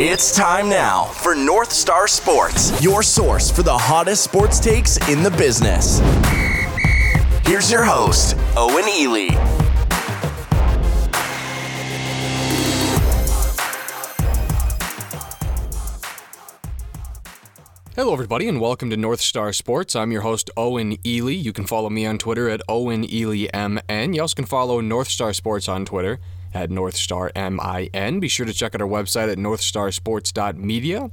It's time now for North Star Sports, your source for the hottest sports takes in the business. Here's your host, Owen Ely. Hello, everybody, and welcome to North Star Sports. I'm your host, Owen Ely. You can follow me on Twitter at Owen Ely MN. You also can follow North Star Sports on Twitter at North Star MIN. Be sure to check out our website at northstarsports.media.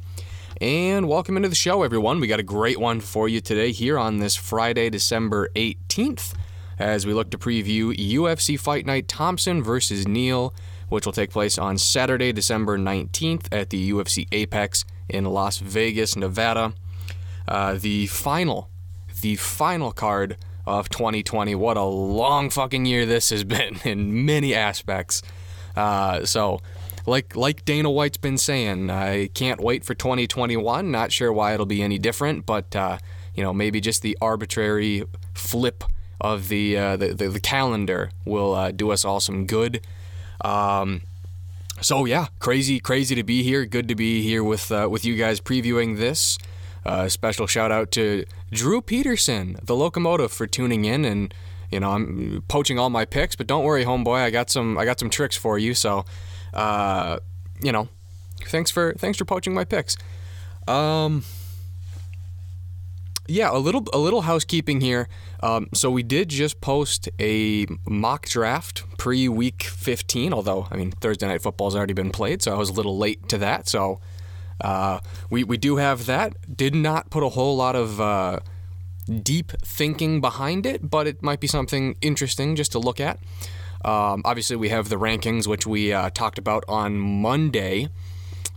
And welcome into the show, everyone. We got a great one for you today here on this Friday, December 18th, as we look to preview UFC Fight Night Thompson versus Neal, which will take place on Saturday, December 19th at the UFC Apex in Las Vegas, Nevada. Uh, the final, the final card of 2020. What a long fucking year this has been in many aspects. Uh, so, like like Dana White's been saying, I can't wait for 2021. Not sure why it'll be any different, but uh, you know maybe just the arbitrary flip of the uh, the, the, the, calendar will uh, do us all some good. Um, so yeah, crazy, crazy to be here. Good to be here with uh, with you guys previewing this. Uh, special shout out to Drew Peterson, the locomotive, for tuning in and you know I'm poaching all my picks. But don't worry, homeboy, I got some I got some tricks for you. So uh, you know, thanks for thanks for poaching my picks. Um, yeah, a little a little housekeeping here. Um, so we did just post a mock draft pre week 15. Although I mean Thursday night football's already been played, so I was a little late to that. So uh, we we do have that. Did not put a whole lot of uh, deep thinking behind it, but it might be something interesting just to look at. Um, obviously, we have the rankings, which we uh, talked about on Monday.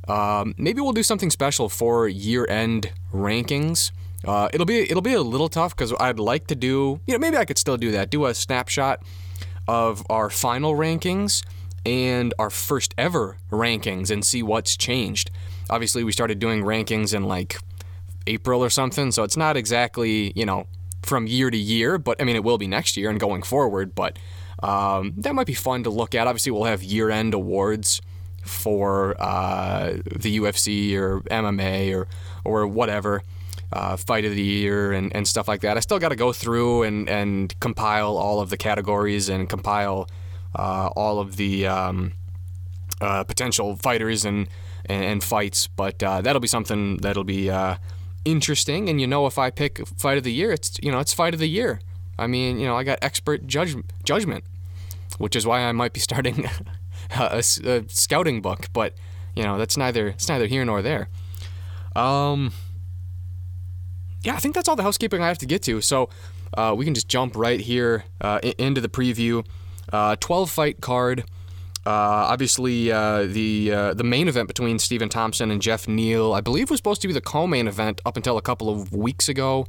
Um, maybe we'll do something special for year-end rankings. Uh, it'll be it'll be a little tough because I'd like to do you know maybe I could still do that do a snapshot of our final rankings and our first ever rankings and see what's changed. Obviously, we started doing rankings in like April or something, so it's not exactly you know from year to year, but I mean it will be next year and going forward. But um, that might be fun to look at. Obviously, we'll have year-end awards for uh, the UFC or MMA or or whatever uh, fight of the year and, and stuff like that. I still got to go through and, and compile all of the categories and compile uh, all of the um, uh, potential fighters and, and, and fights. But uh, that'll be something that'll be uh, interesting. And you know, if I pick fight of the year, it's you know it's fight of the year. I mean, you know, I got expert judge, judgment, which is why I might be starting a, a, scouting book. But you know, that's neither it's neither here nor there. Um, yeah, I think that's all the housekeeping I have to get to. So uh, we can just jump right here uh, into the preview. Uh, 12 fight card. Uh, obviously, uh, the uh, the main event between Stephen Thompson and Geoff Neal, I believe, was supposed to be the co-main event up until a couple of weeks ago,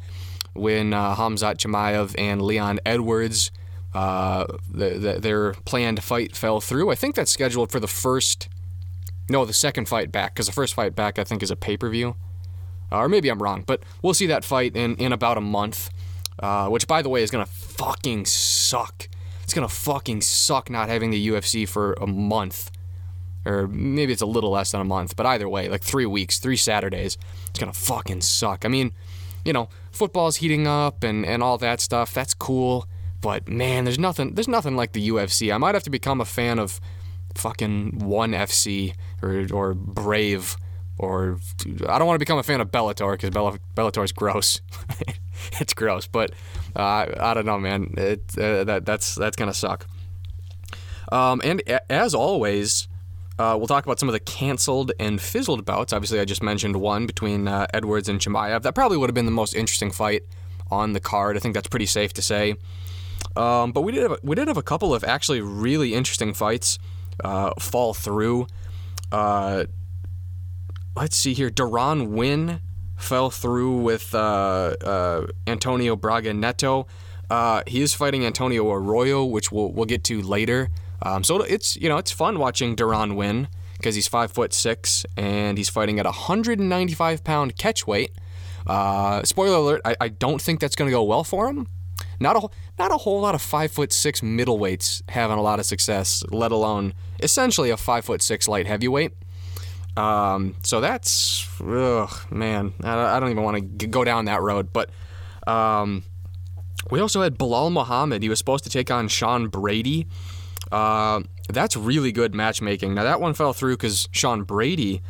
when uh, Khamzat Chimaev and Leon Edwards, the, the, their planned fight fell through. I think that's scheduled for the first, no, the second fight back, because the first fight back I think is a pay-per-view. Uh, or maybe I'm wrong, but we'll see that fight in, in about a month, uh, which, by the way, is to fucking suck. It's to fucking suck not having the UFC for a month. Or maybe it's a little less than a month, but either way, like three weeks, three Saturdays, it's to fucking suck. I mean, you know, football's heating up and, and all that stuff. That's cool. But man, there's nothing there's nothing like the UFC. I might have to become a fan of fucking ONE FC or, or Brave or I don't want to become a fan of Bellator because Bellator is gross. it's gross, but uh, I don't know, man. It, uh, that that's that's gonna suck. Um, and a- as always, uh, we'll talk about some of the canceled and fizzled bouts. Obviously, I just mentioned one between uh, Edwards and Chimaev. That probably would have been the most interesting fight on the card. I think that's pretty safe to say. Um, but we did have, we did have a couple of actually really interesting fights uh, fall through. Let's see here. Deron Winn fell through with uh, uh, Antonio Braga Neto. Uh, he is fighting Antonio Arroyo, which we'll, we'll get to later. Um, so it's you know it's fun watching Deron Winn because he's five foot six and he's fighting at 195 pound catch weight. Uh, spoiler alert: I, I don't think that's going to go well for him. Not a not a whole lot of five foot six middleweights having a lot of success, let alone essentially a five foot six light heavyweight. Um, so that's, ugh, man, I, I don't even want to go down that road. But um, we also had Belal Muhammad. He was supposed to take on Sean Brady. Uh, that's really good matchmaking. Now, that one fell through because Sean Brady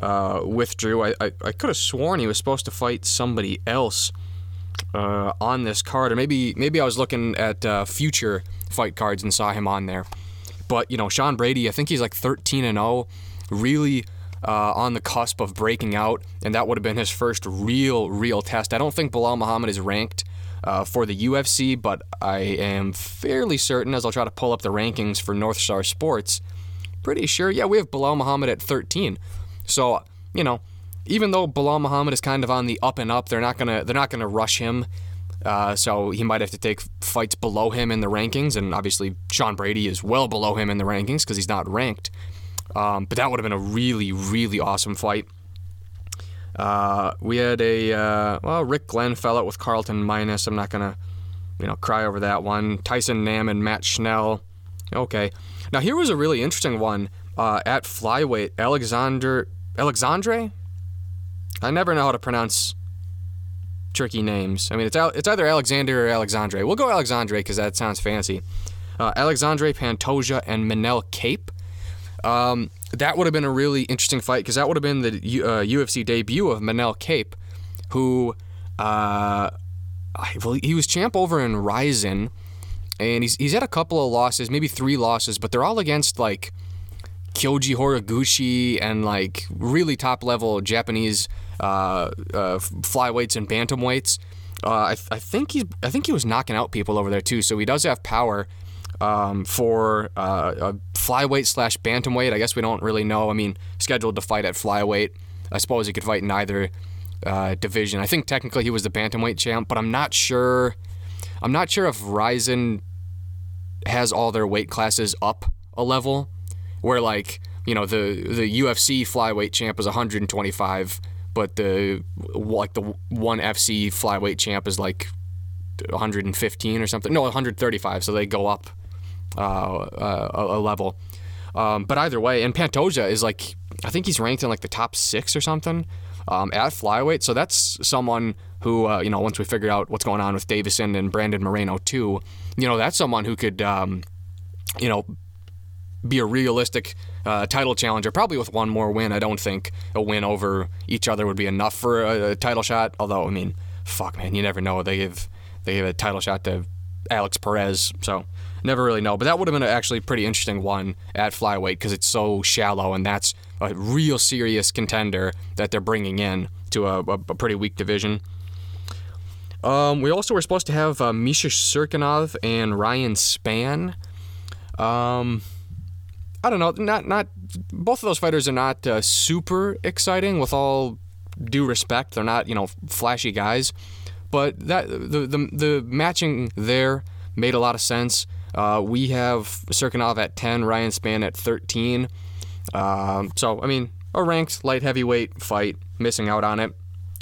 uh, withdrew. I, I, I could have sworn he was supposed to fight somebody else uh, on this card, or maybe maybe I was looking at uh, future fight cards and saw him on there. But you know, Sean Brady, I think he's like 13 and 0, really uh, on the cusp of breaking out, and that would have been his first real real test. I don't think Belal Muhammad is ranked. Uh, for the UFC, but I am fairly certain, as I'll try to pull up the rankings for North Star Sports, pretty sure, yeah, we have Belal Muhammad at 13. So, you know, even though Belal Muhammad is kind of on the up and up, they're not gonna they're not gonna rush him. Uh, so he might have to take fights below him in the rankings, and obviously Sean Brady is well below him in the rankings because he's not ranked. Um, but that would have been a really, really awesome fight. Uh, we had a uh, well, Rick Glenn fell out with Carlton Minus. I'm not gonna, you know, cry over that one. Tyson Nam and Matt Schnell. Okay. Now here was a really interesting one uh, at flyweight. Alexander Alexandre. I never know how to pronounce tricky names. I mean, it's it's either Alexander or Alexandre. We'll go Alexandre because that sounds fancy. Uh, Alexandre Pantoja and Manel Kape. Um, that would have been a really interesting fight because that would have been the uh, UFC debut of Manel Kape, who, uh, well, he was champ over in Rizin, and he's he's had a couple of losses, maybe three losses, but they're all against like Kyoji Horiguchi and like really top level Japanese uh, uh, flyweights and bantamweights. Uh, I, I think he I think he was knocking out people over there too. So he does have power um, for uh, a flyweight slash bantamweight. I guess we don't really know. I mean, scheduled to fight at flyweight. I suppose he could fight in either uh, division. I think technically he was the bantamweight champ, but I'm not sure. I'm not sure if Rizin has all their weight classes up a level, where like you know the the UFC flyweight champ is 125, but the like the ONE FC flyweight champ is like 115 or something. No, 135. So they go up uh, uh, a, a, level. Um, but either way, and Pantoja is like, I think he's ranked in like the top six or something um, at flyweight. So that's someone who, uh, you know, once we figured out what's going on with Deiveson and Brandon Moreno too, you know, that's someone who could, um, you know, be a realistic uh, title challenger, probably with one more win. I don't think a win over each other would be enough for a, a title shot. Although, I mean, fuck, man, you never know. They give they give a title shot to Alex Perez, so never really know. But that would have been actually pretty interesting one at flyweight because it's so shallow, and that's a real serious contender that they're bringing in to a, a, a pretty weak division. Um, we also were supposed to have uh, Misha Cirkunov and Ryan Spann. Um, I don't know. Not not both of those fighters are not uh, super exciting. With all due respect, they're not you know flashy guys. But that the the, the matching there made a lot of sense. Uh, we have Cirkunov at 10, Ryan Spann at 13. Um, so, I mean, a ranked light heavyweight fight, missing out on it.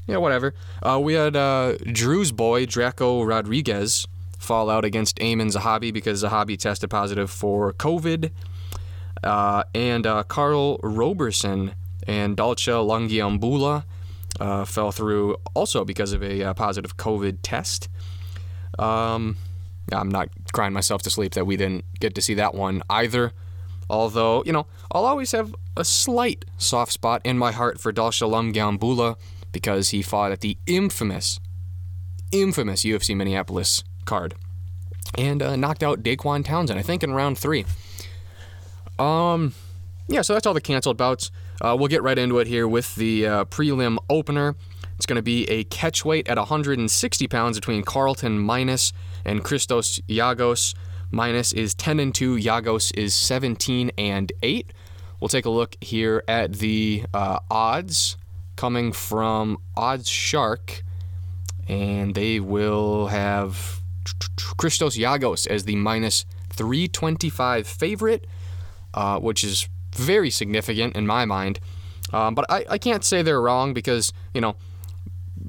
Yeah, whatever. Uh, we had uh, Drew's boy, Drako Rodriguez, fall out against Aiemann Zahabi because Zahabi tested positive for COVID. Uh, and uh, Karl Roberson and Dalcha Lungiambula uh, fell through also because of a uh, positive COVID test. Um, I'm not crying myself to sleep that we didn't get to see that one either. Although, you know, I'll always have a slight soft spot in my heart for Dalcha Lungiambula because he fought at the infamous, infamous UFC Minneapolis card and uh, knocked out Dequan Townsend, I think, in round three. Um, yeah, so that's all the canceled bouts. Uh, we'll get right into it here with the uh, prelim opener. It's going to be a catch weight at 160 pounds between Carlton Minus and Christos Giagos Minus is 10 and 2, Giagos is 17 and 8. We'll take a look here at the uh, odds coming from Odds Shark, and they will have Christos Giagos as the minus 325 favorite, uh, which is very significant in my mind. Um, but I, I can't say they're wrong because, you know,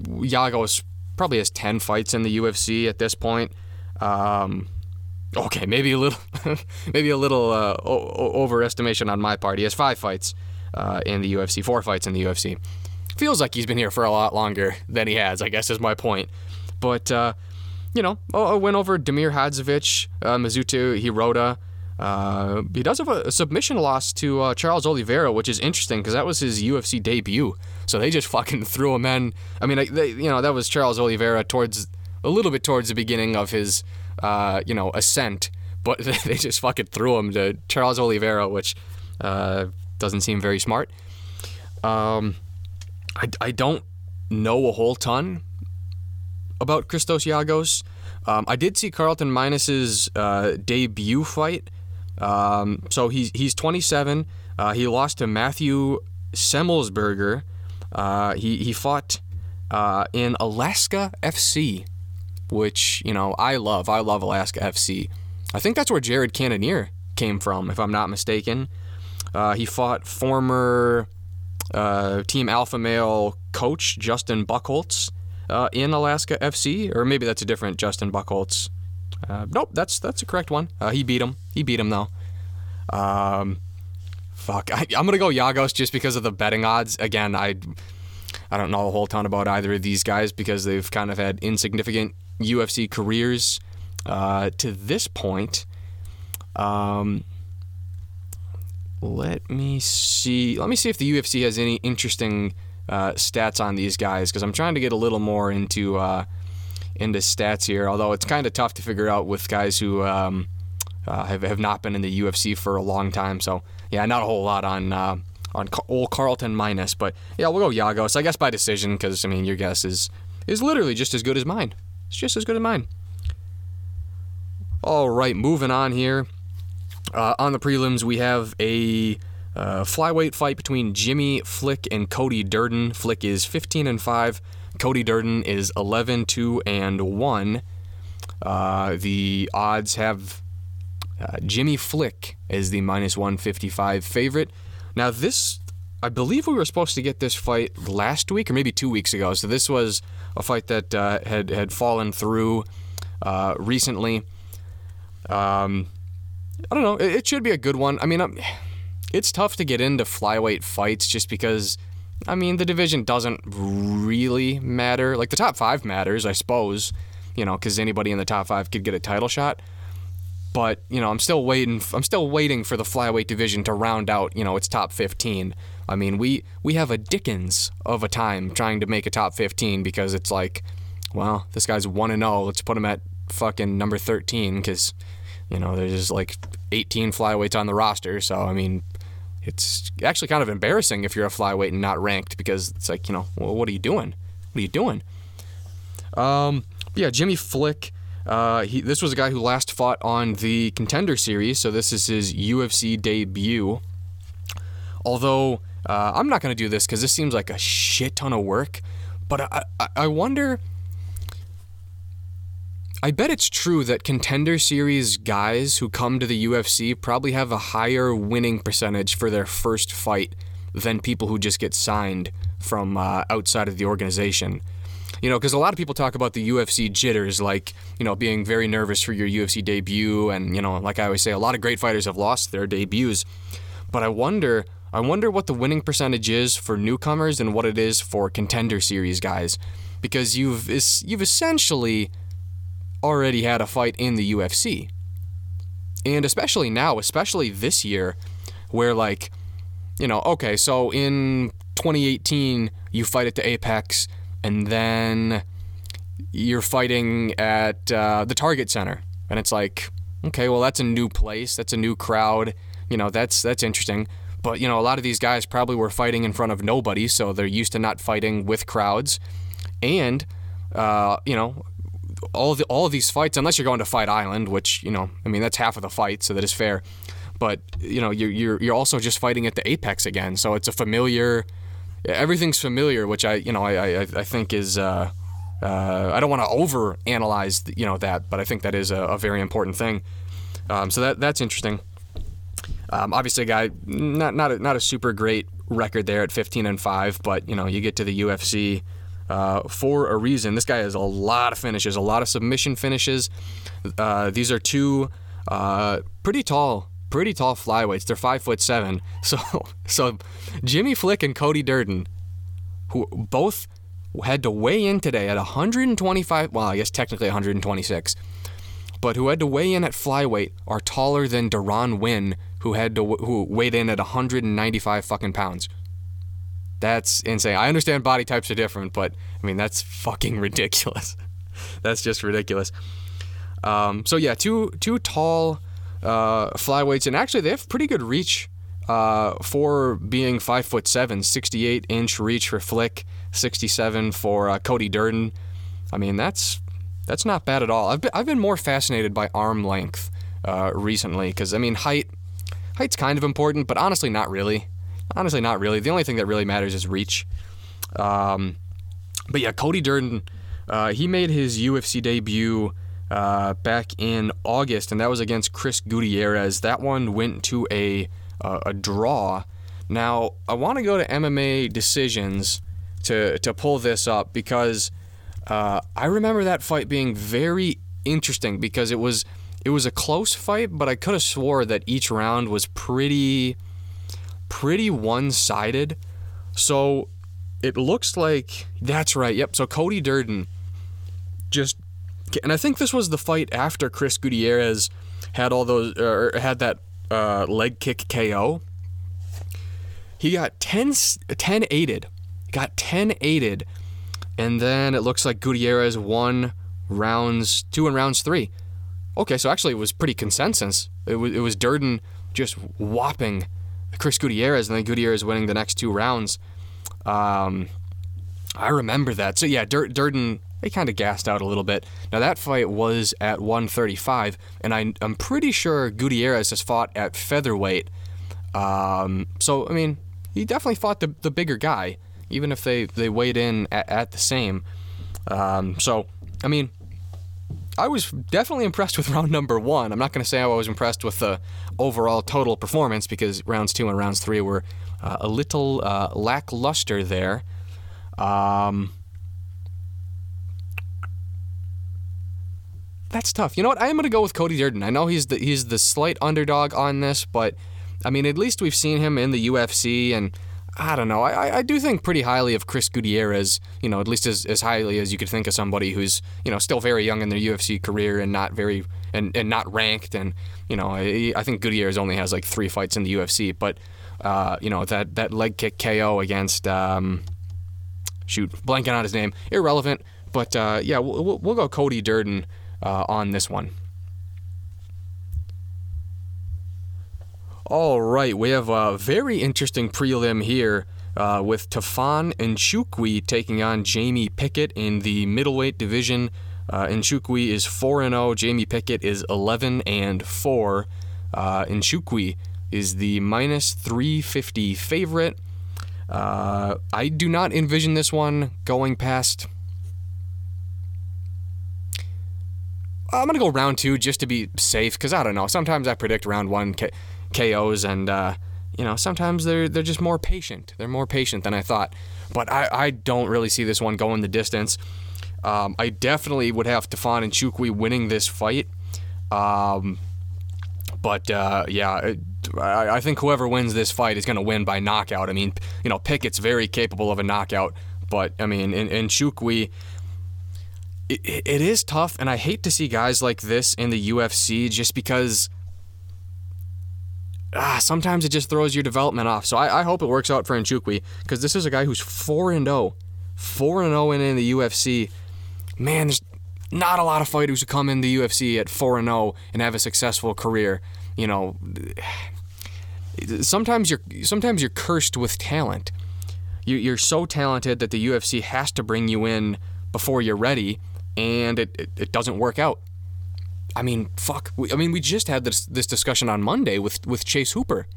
Giagos probably has 10 fights in the UFC at this point. Um, okay, maybe a little, maybe a little uh, o- overestimation on my part. He has five fights. uh, in the UFC, four fights in the UFC. Feels like he's been here for a lot longer than he has, I guess is my point. But, uh, you know, a win over Damir Hadzovic, uh, Mizuto Hirota. Uh, he does have a, a submission loss to uh, Charles Oliveira, which is interesting because that was his UFC debut. So they just fucking threw him in. I mean, they, you know, that was Charles Oliveira towards a little bit towards the beginning of his, uh, you know, ascent, but they just fucking threw him to Charles Oliveira, which uh, doesn't seem very smart. Um, I, I don't know a whole ton about Christos Giagos. Um, I did see Carlton Minus's uh, debut fight. Um, so he's he's 27. Uh, he lost to Matthew Semelsberger. Uh, he he fought uh, in Alaska FC, which you know I love. I love Alaska FC. I think that's where Jared Cannonier came from, if I'm not mistaken. Uh, he fought former uh, Team Alpha Male coach Justin Buchholz uh, in Alaska FC, or maybe that's a different Justin Buchholz. Uh, nope, that's that's a correct one. Uh, he beat him. He beat him though. Um, fuck, I, am gonna go Giagos just because of the betting odds. Again, I I don't know a whole ton about either of these guys because they've kind of had insignificant UFC careers uh, to this point. Um, let me see. Let me see if the UFC has any interesting uh, stats on these guys because I'm trying to get a little more into uh, into stats here. Although it's kind of tough to figure out with guys who um, uh, have have not been in the UFC for a long time. So yeah, not a whole lot on uh, on old Carlton Minus, but yeah, we'll go Giagos. I guess by decision because I mean your guess is is literally just as good as mine. It's just as good as mine. All right, moving on here. Uh, on the prelims, we have a uh, flyweight fight between Jimmy Flick and Cody Durden. Flick is 15 and 5. Cody Durden is 11 2 and 1. Uh, the odds have uh, Jimmy Flick as the minus 155 favorite. Now, this, I believe we were supposed to get this fight last week or maybe two weeks ago. So, this was a fight that uh, had, had fallen through uh, recently. Um, I don't know. It, it, should be a good one. I mean, I'm, it's tough to get into flyweight fights just because, I mean, the division doesn't really matter. Like the top five matters, I suppose, you know, because anybody in the top five could get a title shot. But you know, I'm still waiting. I'm still waiting for the flyweight division to round out, you know, its top 15. I mean, we we have a Dickens of a time trying to make a top 15 because it's like, well, this guy's one and zero. Let's put him at fucking number 13 because you know, there's like 18 flyweights on the roster. So, I mean, it's actually kind of embarrassing if you're a flyweight and not ranked because it's like, you know, well, what are you doing? What are you doing? Um, yeah, Jimmy Flick. Uh, he, this was a guy who last fought on the Contender Series, so this is his UFC debut. Although uh, I'm not going to do this because this seems like a shit ton of work, but I, I, I wonder I bet it's true that contender series guys who come to the UFC probably have a higher winning percentage for their first fight than people who just get signed from uh, outside of the organization. You know, because a lot of people talk about the UFC jitters, like, you know, being very nervous for your UFC debut. And, you know, like I always say, a lot of great fighters have lost their debuts. But I wonder. I wonder what the winning percentage is for newcomers and what it is for contender series guys, because you've you've essentially already had a fight in the UFC. And especially now, especially this year, where like, you know, okay, so in 2018, you fight at the Apex, and then you're fighting at uh, the Target Center, and it's like, okay, well, that's a new place, that's a new crowd, you know, that's that's interesting. But you know, a lot of these guys probably were fighting in front of nobody, so they're used to not fighting with crowds, and uh, you know, all the, all these fights, unless you're going to Fight Island, which you know, I mean, that's half of the fight, so that is fair. But you know, you're you're you're also just fighting at the apex again, so it's a familiar. Everything's familiar, which I you know I I, I think is. Uh, uh, I don't want to over analyze you know that, but I think that is a, a very important thing. Um, so that that's interesting. Um, obviously, a guy not not a, not a super great record there at 15 and five, but you know you get to the UFC uh, for a reason. This guy has a lot of finishes, a lot of submission finishes. Uh, these are two uh, pretty tall pretty tall flyweights. They're five foot seven. So so Jimmy Flick and Cody Durden, who both had to weigh in today at 125. Well, I guess technically 126, but who had to weigh in at flyweight are taller than Deron Winn, who had to who weighed in at 195 fucking pounds. That's insane. I understand body types are different, but I mean that's fucking ridiculous. that's just ridiculous. Um, so yeah, two two tall uh, flyweights, and actually they have pretty good reach uh, for being five foot seven. 68 inch reach for Flick, 67 for uh, Cody Durden. I mean that's that's not bad at all. I've been, I've been more fascinated by arm length uh, recently because I mean height height's kind of important, but honestly not really. Honestly not really. The only thing that really matters is reach. Um, but yeah, Cody Durden, uh, he made his UFC debut uh, back in August, and that was against Chris Gutierrez. That one went to a uh, a draw. Now I want to go to MMA decisions to to pull this up because uh, I remember that fight being very interesting because it was it was a close fight, but I could have swore that each round was pretty pretty one sided. So it looks like that's right. Yep. So Cody Durden just and I think this was the fight after Chris Gutierrez had all those or had that uh, leg kick KO. He got 10, 10 aided, got 10 aided, and then it looks like Gutierrez won rounds two and rounds three. Okay, so actually it was pretty consensus. It was it was Durden just whopping Chris Gutierrez, and then Gutierrez winning the next two rounds. Um, I remember that. So yeah, Dur- Durden they kind of gassed out a little bit. Now that fight was at 135, and I, am pretty sure Gutierrez has fought at featherweight. Um, so I mean, he definitely fought the, the bigger guy, even if they they weighed in at, at the same. Um, so I mean, I was definitely impressed with round number one. I'm not going to say I was impressed with the overall total performance because rounds two and rounds three were uh, a little uh, lackluster there. Um, that's tough. You know what? I am going to go with Cody Durden. I know he's the he's the slight underdog on this, but I mean, at least we've seen him in the UFC, and I don't know. I, I do think pretty highly of Chris Gutierrez. You know, at least as, as highly as you could think of somebody who's you know still very young in their UFC career and not very and, and not ranked. And you know, I, I think Gutierrez only has like three fights in the UFC, but uh, you know that that leg kick KO against um, shoot blanking on his name, irrelevant. But uh, yeah, we'll, we'll go Cody Durden uh, on this one. All right, we have a very interesting prelim here uh, with Tafon Nchukwi taking on Jamie Pickett in the middleweight division. Uh, Nchukwi is 4 0, Jamie Pickett is 11 and 4. Uh, Nchukwi is the minus 350 favorite. Uh, I do not envision this one going past I'm gonna go round two just to be safe because I don't know. Sometimes I predict round one K- KOs, and uh, you know sometimes they're they're just more patient. They're more patient than I thought. But I, I don't really see this one going the distance. Um, I definitely would have Tafon Nchukwi winning this fight. Um, but uh, yeah, I, I, think whoever wins this fight is going to win by knockout. I mean, you know, Pickett's very capable of a knockout, but I mean, in, in Nchukwi, it, it is tough, and I hate to see guys like this in the UFC just because ah, sometimes it just throws your development off. So I, I hope it works out for Nchukwi because this is a guy who's 4 and 0. 4 and 0 in, the UFC. Man, there's not a lot of fighters who come in the UFC at 4 and 0 and have a successful career. You know, sometimes you're sometimes you're cursed with talent. You, you're so talented that the UFC has to bring you in before you're ready and it, it, it doesn't work out. I mean, fuck. I mean, we just had this this discussion on Monday with with Chase Hooper.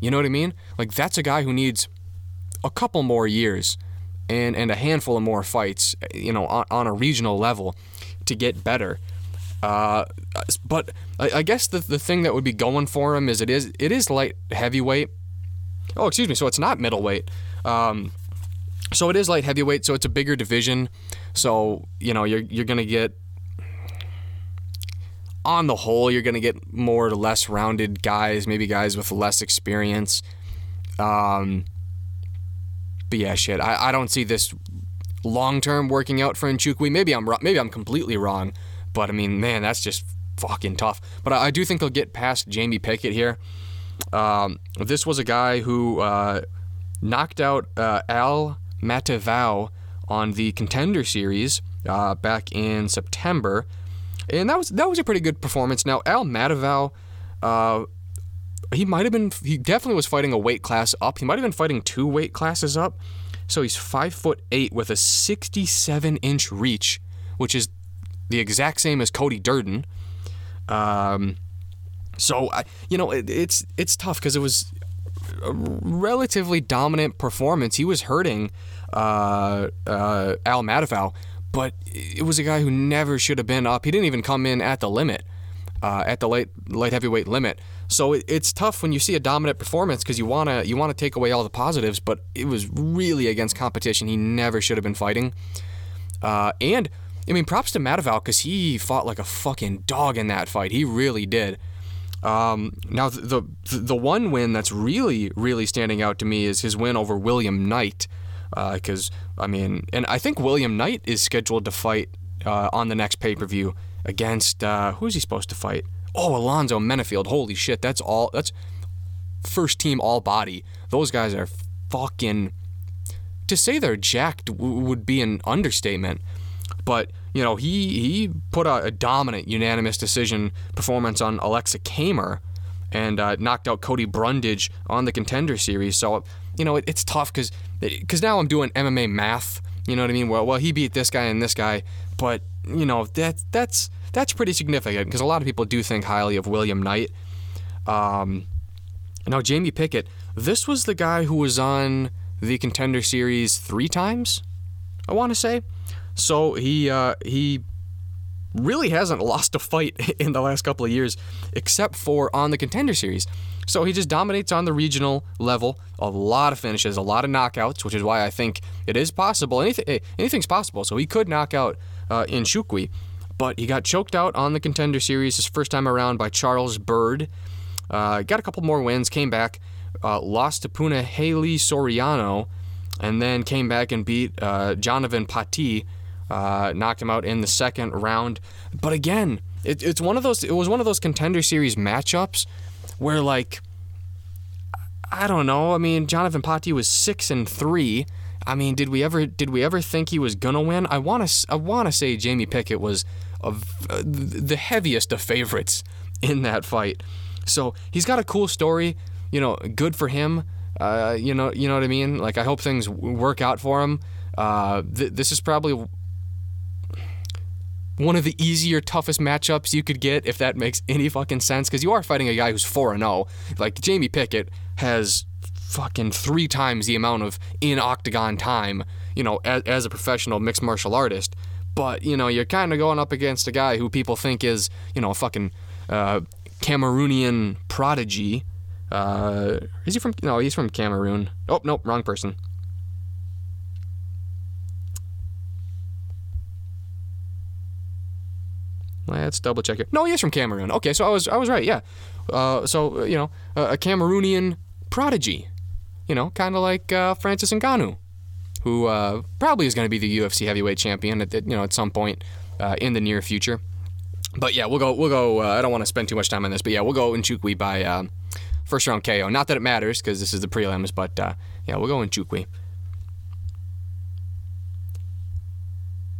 You know what I mean? Like that's a guy who needs a couple more years and and a handful of more fights, you know, on, on a regional level to get better. Uh, but I, I, guess the the thing that would be going for him is it is it is light heavyweight. Oh, excuse me. So it's not middleweight. Um, so it is light heavyweight. So it's a bigger division. So you know you're you're gonna get on the whole, you're going to get more or less rounded guys, maybe guys with less experience. Um, but yeah, shit, I, I don't see this long term working out for Nchukwi. Maybe I'm maybe I'm completely wrong, but I mean, man, that's just fucking tough. But I, I do think they'll get past Jamie Pickett here. Um, this was a guy who uh, knocked out uh, Al Matavao on the Contender Series uh, back in September, and that was that was a pretty good performance. Now Al Matavao, uh, he might have been he definitely was fighting a weight class up. He might have been fighting two weight classes up. So he's five foot eight with a 67 inch reach, which is the exact same as Cody Durden. Um, so I, you know, it, it's it's tough because it was a relatively dominant performance. He was hurting uh, uh, Al Matavao, but it was a guy who never should have been up. He didn't even come in at the limit, uh, at the light light heavyweight limit. So it, it's tough when you see a dominant performance because you wanna you wanna take away all the positives, but it was really against competition. He never should have been fighting. Uh, and I mean, props to Matavao because he fought like a fucking dog in that fight. He really did. Um, now the, the the one win that's really really standing out to me is his win over William Knight because uh, I mean, and I think William Knight is scheduled to fight uh, on the next pay per view against uh, who's he supposed to fight? Oh, Alonzo Menifield. Holy shit, that's all. That's first team all body. Those guys are fucking. To say they're jacked w- would be an understatement, but you know he he put a, a dominant unanimous decision performance on Aleksa Camur and uh, knocked out Cody Brundage on the contender series. So you know it, it's tough because because now I'm doing MMA math. You know what I mean? Well, well, he beat this guy and this guy, but you know that that's that's pretty significant because a lot of people do think highly of William Knight. Um, now Jamie Pickett, this was the guy who was on the contender series three times. I want to say, so he uh, he really hasn't lost a fight in the last couple of years, except for on the contender series. So he just dominates on the regional level. A lot of finishes, a lot of knockouts, which is why I think it is possible. Anything, anything's possible. So he could knock out uh, Nchukwi, but he got choked out on the contender series his first time around by Charles Byrd. Uh, got a couple more wins, came back, uh, lost to Punahele Soriano, and then came back and beat uh, Jonathan Pati, uh, knocked him out in the second round. But again, it, it's one of those. It was one of those contender series matchups where like I don't know. I mean, Jonathan Pati was six and three. I mean, did we ever did we ever think he was gonna win? I want to I want to say Jamie Pickett was of uh, the heaviest of favorites in that fight. So he's got a cool story. You know, good for him. Uh, you know, you know what I mean. Like I hope things work out for him. Uh, th- this is probably one of the easier, toughest matchups you could get, if that makes any fucking sense, because you are fighting a guy who's 4 0. Like, Jamie Pickett has fucking three times the amount of in octagon time, you know, as, as a professional mixed martial artist. But, you know, you're kind of going up against a guy who people think is, you know, a fucking uh, Cameroonian prodigy. Uh, is he from? No, he's from Cameroon. Oh, nope, wrong person. Let's double check it. No, he is from Cameroon. Okay, so I was I was right. Yeah. Uh, so uh, you know, a Cameroonian prodigy. You know, kind of like uh, Francis Ngannou, who uh, probably is going to be the UFC heavyweight champion at the, you know at some point uh, in the near future. But yeah, we'll go. We'll go. Uh, I don't want to spend too much time on this, but yeah, we'll go in Nchukwi by first round KO. Not that it matters because this is the prelims, but yeah, we'll go in Nchukwi.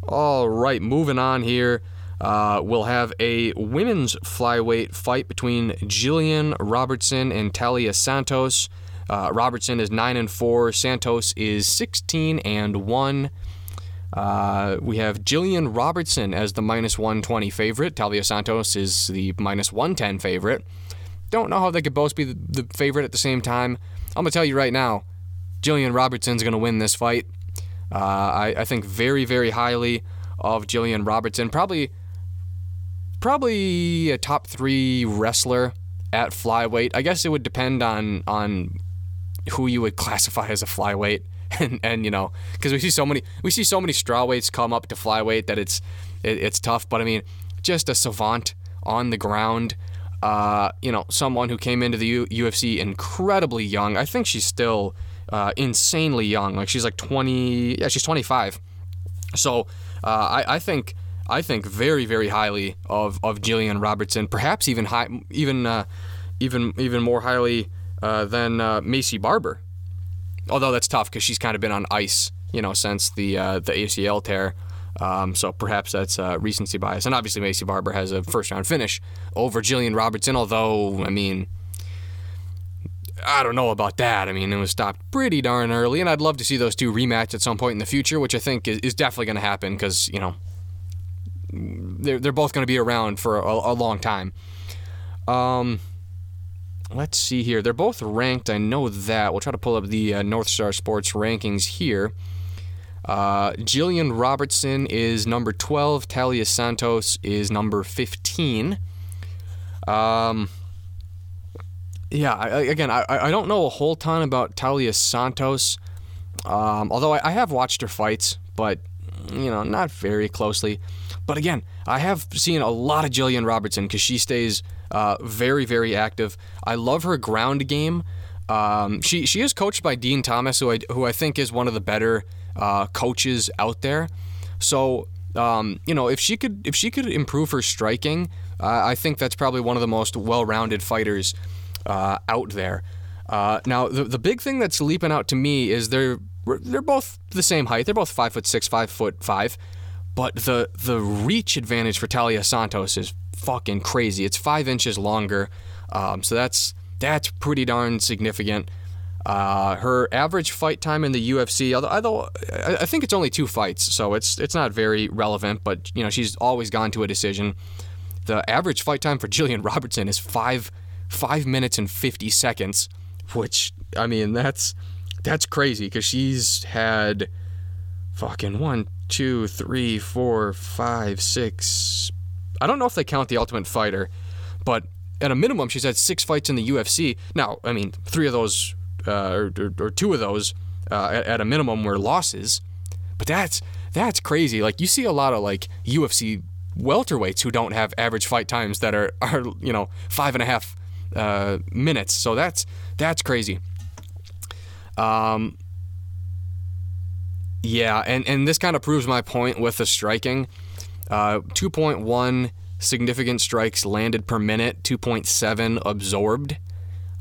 All right, moving on here. Uh, we'll have a women's flyweight fight between Jillian Robertson and Talia Santos. Uh, Robertson is nine and four. Santos is sixteen and one. Uh, we have Jillian Robertson as the minus 120 favorite. Talia Santos is the minus 110 favorite. Don't know how they could both be the, the favorite at the same time. I'm going to tell you right now, Jillian Robertson's going to win this fight. Uh, I, I think very, very highly of Jillian Robertson. Probably probably a top three wrestler at flyweight. I guess it would depend on on who you would classify as a flyweight, and and you know because we see so many we see so many strawweights come up to flyweight that it's it, it's tough. But I mean, just a savant on the ground. Uh, you know, someone who came into the U- UFC incredibly young. I think she's still uh, insanely young. Like she's like 20. Yeah, she's 25. So uh, I, I think I think very very highly of of Jillian Robertson. Perhaps even high, even uh, even even more highly uh, than uh, Maycee Barber. Although that's tough because she's kind of been on ice, you know, since the uh, the ACL tear. Um, so perhaps that's uh, recency bias. And obviously, Maycee Barber has a first round finish over Jillian Robertson. Although, I mean, I don't know about that. I mean, it was stopped pretty darn early, and I'd love to see those two rematch at some point in the future, which I think is, is definitely going to happen because you know they're they're both going to be around for a, a long time. Um, let's see here. They're both ranked. I know that. We'll try to pull up the uh, North Star Sports rankings here. Uh, Jillian Robertson is number 12. Talia Santos is number 15. Um, yeah, I, again, I, I don't know a whole ton about Talia Santos, um, although I, I have watched her fights, but, you know, not very closely. But again, I have seen a lot of Jillian Robertson because she stays uh, very, very active. I love her ground game. Um, she she is coached by Dean Thomas, who I, who I think is one of the better uh, coaches out there. So um, you know, if she could if she could improve her striking, uh, I think that's probably one of the most well-rounded fighters uh, out there. Uh, now, the the big thing that's leaping out to me is they're they're both the same height. They're both five foot six, five foot five, but the the reach advantage for Talia Santos is fucking crazy. It's five inches longer, um, so that's that's pretty darn significant. Uh, her average fight time in the UFC, although, although I think it's only two fights, so it's it's not very relevant. But you know she's always gone to a decision. The average fight time for Jillian Robertson is five five minutes and fifty seconds, which I mean that's that's crazy because she's had fucking one, two, three, four, five, six. I don't know if they count the Ultimate Fighter, but at a minimum, she's had six fights in the UFC. Now, I mean, three of those uh, or, or, two of those uh, at, at, a minimum were losses. But that's that's crazy. Like you see a lot of like UFC welterweights who don't have average fight times that are are you know five and a half uh, minutes. So that's that's crazy. Um. Yeah, and and this kind of proves my point with the striking. Uh, 2.1 significant strikes landed per minute, 2.7 absorbed.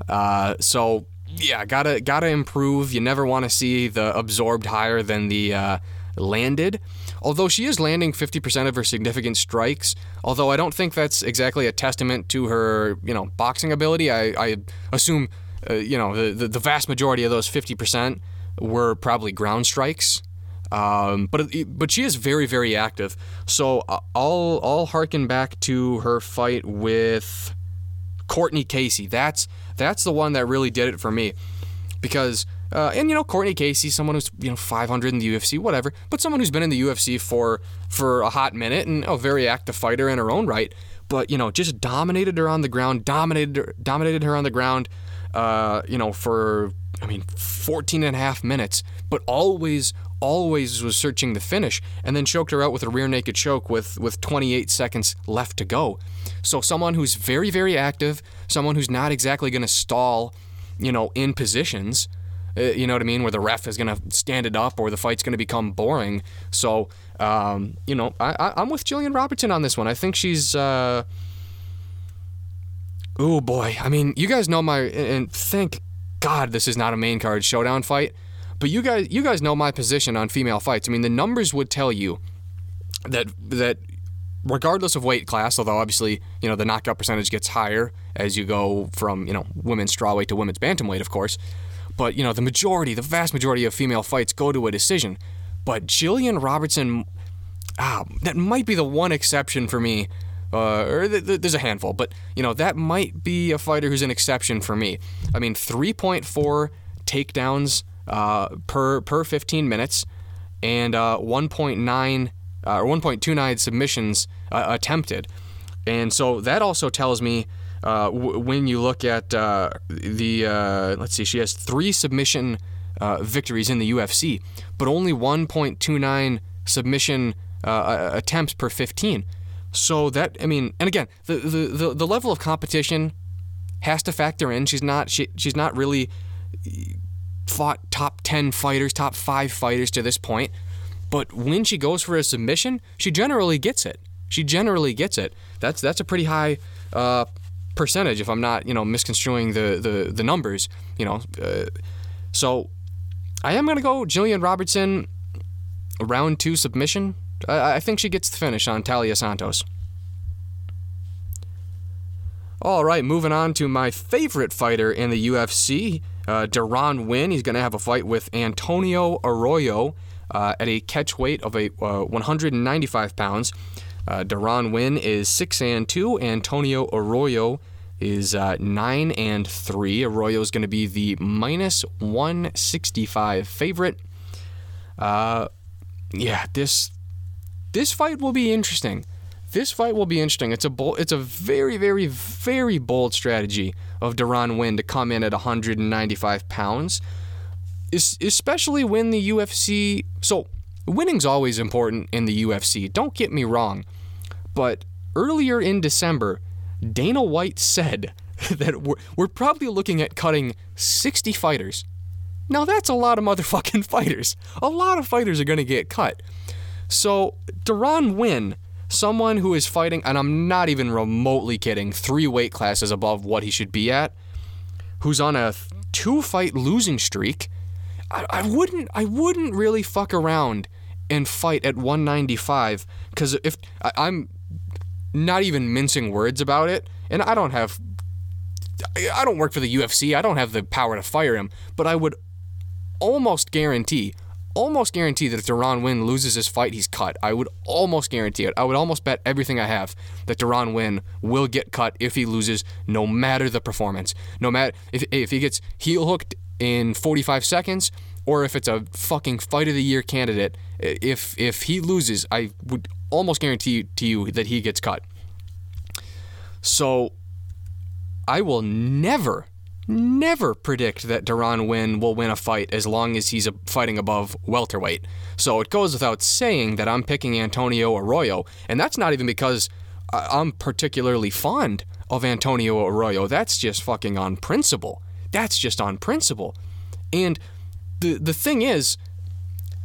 Uh, so yeah, gotta gotta improve. You never want to see the absorbed higher than the uh, landed. Although she is landing 50% of her significant strikes, although I don't think that's exactly a testament to her, you know, boxing ability. I, I assume, uh, you know, the, the, the vast majority of those 50% were probably ground strikes. Um, but but she is very very active. So uh, I'll I'll harken back to her fight with Courtney Casey. That's that's the one that really did it for me because. Uh, and you know Courtney Casey, someone who's you know 500 in the UFC, whatever, but someone who's been in the UFC for for a hot minute and a very active fighter in her own right. But you know, just dominated her on the ground, dominated her, dominated her on the ground. Uh, you know, for I mean, 14 and a half minutes, but always always was searching the finish and then choked her out with a rear naked choke with, with 28 seconds left to go. So someone who's very, very active, someone who's not exactly going to stall, you know, in positions, uh, you know what I mean, where the ref is going to stand it up or the fight's going to become boring. So, um, you know, I, am with Jillian Robertson on this one. I think she's. Uh, oh boy, I mean, you guys know my and thank God this is not a main card showdown fight. But you guys, you guys know my position on female fights. I mean, the numbers would tell you that that regardless of weight class, although obviously you know the knockout percentage gets higher as you go from you know women's strawweight to women's bantamweight, of course. But you know the majority, the vast majority of female fights go to a decision. But Jillian Robertson, ah, that might be the one exception for me. Uh, or th- th- there's a handful, but you know that might be a fighter who's an exception for me. I mean, 3.4 takedowns uh, per per 15 minutes, and uh, 1.9 uh, or 1.29 submissions uh, attempted. And so that also tells me uh, w- when you look at the let's see, she has three submission victories in the UFC, but only 1.29 submission attempts per 15. So that I mean, and again, the the, the, the level of competition has to factor in. She's not she, she's not really fought top 10 fighters, top 5 fighters to this point. But when she goes for a submission, she generally gets it. She generally gets it. That's that's a pretty high uh, percentage if I'm not, you know, misconstruing the the, the numbers, you know. Uh, so I am to go Jillian Robertson round 2 submission. I, I think she gets the finish on Talia Santos. All right, moving on to my favorite fighter in the UFC, uh, Deron Winn. He's going to have a fight with Antonio Arroyo uh, at a catch weight of a uh, 195 pounds. Uh, Deron Winn is six and two. Antonio Arroyo is uh, nine and three. Arroyo is going to be the minus 165 favorite. Uh, yeah, this this fight will be interesting. This fight will be interesting. It's a bold, it's a very, very, very bold strategy of Deron Winn to come in at 195 pounds, especially when the UFC. So winning's always important in the UFC. Don't get me wrong, but earlier in December, Dana White said that we're, we're probably looking at cutting 60 fighters. Now that's a lot of motherfucking fighters. A lot of fighters are going to get cut. So Deron Winn someone who is fighting, and I'm not even remotely kidding, three weight classes above what he should be at, who's on a two fight losing streak, I, I wouldn't I wouldn't really fuck around and fight at 195 because if I, I'm not even mincing words about it, and I don't have I don't work for the UFC. I don't have the power to fire him, but I would almost guarantee almost guarantee that if Deron Winn loses his fight, he's cut. I would almost guarantee it. I would almost bet everything I have that Deron Winn will get cut if he loses, no matter the performance. No matter if, if he gets heel hooked in 45 seconds or if it's a fucking fight of the year candidate. If if he loses, I would almost guarantee to you that he gets cut. So I will never never predict that Deron Winn will win a fight as long as he's fighting above welterweight. So it goes without saying that I'm picking Antonio Arroyo, and that's not even because uh, I'm particularly fond of Antonio Arroyo. That's just fucking on principle. That's just on principle. And the the thing is,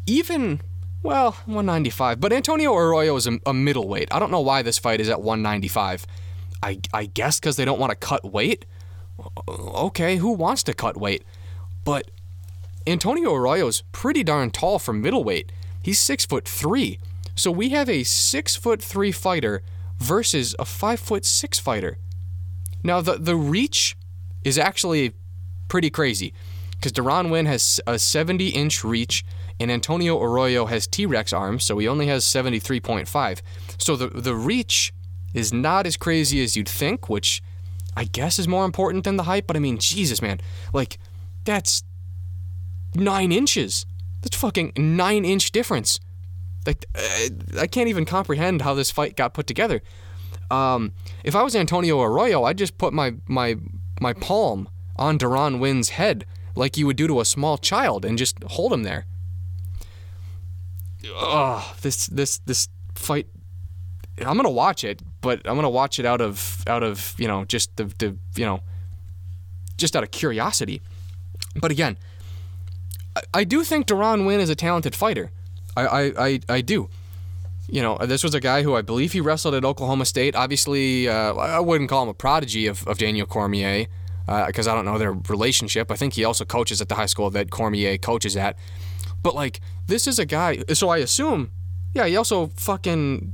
even well, 195, but Antonio Arroyo is a, a middleweight. I don't know why this fight is at 195. I I guess because they don't want to cut weight okay, who wants to cut weight? But Antonio Arroyo's pretty darn tall for middleweight. He's six foot three. So we have a six foot three fighter versus a five foot six fighter. Now the the reach is actually pretty crazy because Deron Winn has a 70 inch reach and Antonio Arroyo has T Rex arms, so he only has 73.5. So the the reach is not as crazy as you'd think, which I guess is more important than the height, but I mean, Jesus, man. Like, that's nine inches. That's fucking nine inch difference. Like, uh, I can't even comprehend how this fight got put together. Um, if I was Antonio Arroyo, I'd just put my my my palm on Deron Winn's head like you would do to a small child and just hold him there. Oh, this this this fight I'm gonna watch it, but I'm gonna watch it out of out of you know just the the you know just out of curiosity. But again, I, I do think Deron Winn is a talented fighter. I, I, I, I do. You know, this was a guy who I believe he wrestled at Oklahoma State. Obviously, uh, I wouldn't call him a prodigy of, of Daniel Cormier because uh, I don't know their relationship. I think he also coaches at the high school that Cormier coaches at. But like, this is a guy. So I assume, yeah, he also fucking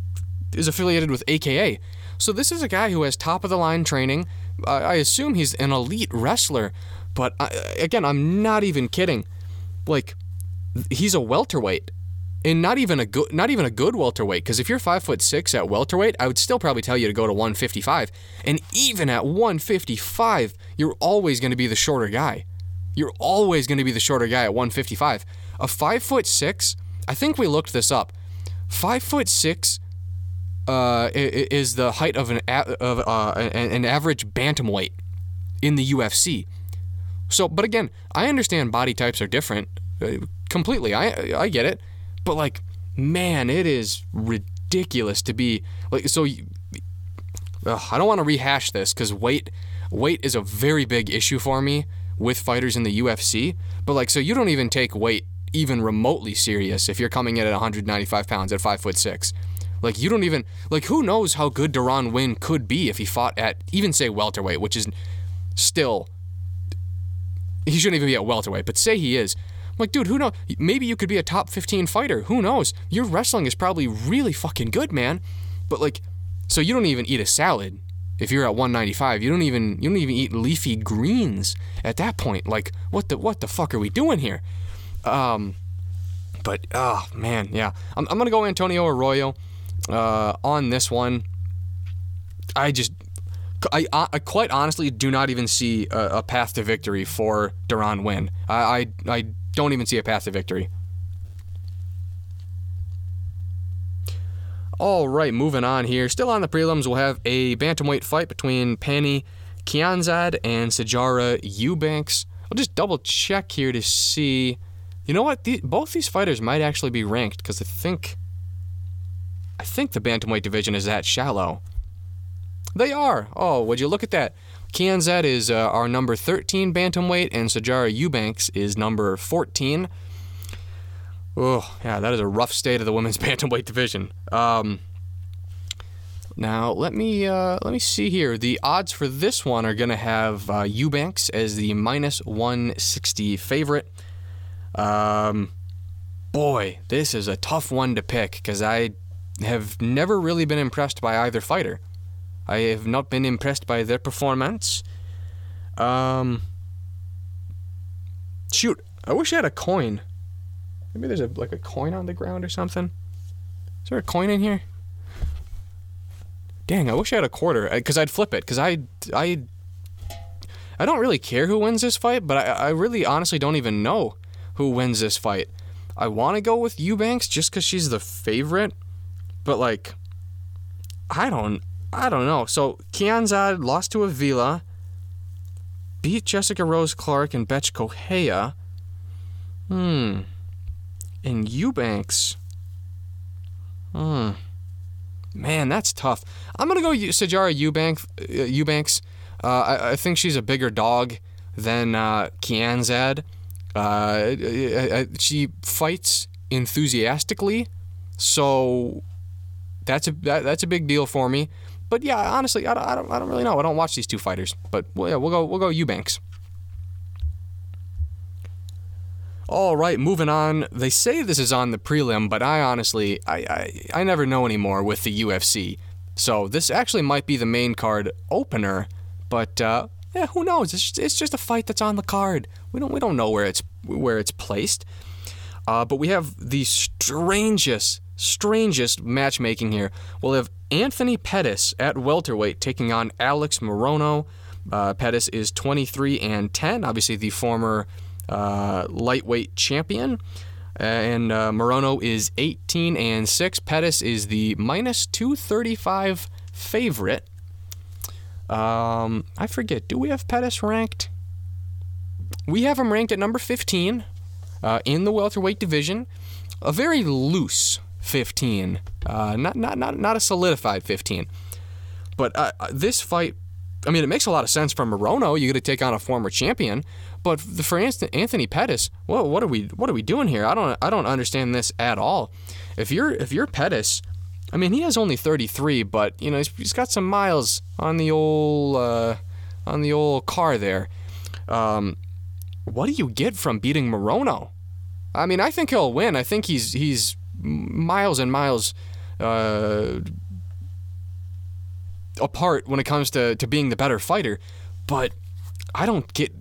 is affiliated with AKA. So this is a guy who has top of the line training. I, I assume he's an elite wrestler, but I, again, I'm not even kidding. Like, he's a welterweight, and not even a good, not even a good welterweight. Because if you're five foot six at welterweight, I would still probably tell you to go to 155. And even at 155, you're always going to be the shorter guy. You're always going to be the shorter guy at 155. A five foot six, I think we looked this up. Five foot six uh, is the height of an of uh, an average bantamweight in the UFC. So, but again, I understand body types are different uh, completely. I I get it, but like, man, it is ridiculous to be like. So ugh, I don't want to rehash this because weight weight is a very big issue for me with fighters in the UFC. But like, so you don't even take weight even remotely serious if you're coming in at 195 pounds at five foot six. Like you don't even like who knows how good Deron Winn could be if he fought at even say welterweight, which is still he shouldn't even be at welterweight, but say he is. I'm like, dude, who knows? Maybe you could be a top 15 fighter. Who knows? Your wrestling is probably really fucking good, man. But like, so you don't even eat a salad if you're at 195. You don't even you don't even eat leafy greens at that point. Like, what the what the fuck are we doing here? Um, but oh man, yeah, I'm, I'm gonna go Antonio Arroyo uh, on this one. I just I, I, quite honestly do not even see a, a path to victory for Deron Winn. I, I, I don't even see a path to victory. All right, moving on here. Still on the prelims, we'll have a bantamweight fight between Pannie Kianzad and Sijara Eubanks. I'll just double check here to see. You know what? The, both these fighters might actually be ranked because I think I think the bantamweight division is that shallow. They are. Oh, would you look at that? Kianzad is uh, our number 13 bantamweight, and Sijara Eubanks is number 14. Oh, yeah, that is a rough state of the women's bantamweight division. Um, now let me uh, let me see here. The odds for this one are going to have uh, Eubanks as the minus 160 favorite. Um, boy, this is a tough one to pick because I have never really been impressed by either fighter. I have not been impressed by their performance. Um, shoot, I wish I had a coin. Maybe there's a like a coin on the ground or something. Is there a coin in here? Dang, I wish I had a quarter because I'd flip it because I I I don't really care who wins this fight, but I, I really honestly don't even know who wins this fight. I want to go with Eubanks just because she's the favorite, but like I don't I don't know. So Kianzad lost to Avila, beat Jessica Rose Clark and Bethe Correia. Hmm. And Eubanks. Hmm. Man, that's tough. I'm gonna go Sijara Eubank, uh, Eubanks. Uh, I, I, think she's a bigger dog than uh, Kianzad. Uh, she fights enthusiastically, so that's a that, that's a big deal for me. But yeah, honestly, I don't, I don't, I don't really know. I don't watch these two fighters. But well, yeah, we'll go we'll go Eubanks. All right, moving on. They say this is on the prelim, but I honestly, I, I, I never know anymore with the UFC. So this actually might be the main card opener, but uh, yeah, who knows? It's just, it's just a fight that's on the card. We don't we don't know where it's where it's placed. Uh, but we have the strangest, strangest matchmaking here. We'll have Anthony Pettis at welterweight taking on Alex Morono. Uh, Pettis is 23 and 10, obviously the former uh, lightweight champion. And uh, Morono is 18 and 6. Pettis is the minus 235 favorite. Um, I forget, do we have Pettis ranked? We have him ranked at number 15 uh, in the welterweight division. A very loose 15. Uh, not, not, not, not a solidified 15. But uh, uh, this fight, I mean, it makes a lot of sense for Morono. You got to take on a former champion. But for Anthony Pettis, well, what are we what are we doing here? I don't I don't understand this at all. If you're if you're Pettis, I mean, he has only 33, but you know he's, he's got some miles on the old uh, on the old car there. Um, what do you get from beating Morono? I mean, I think he'll win. I think he's he's miles and miles uh, apart when it comes to, to being the better fighter. But I don't get.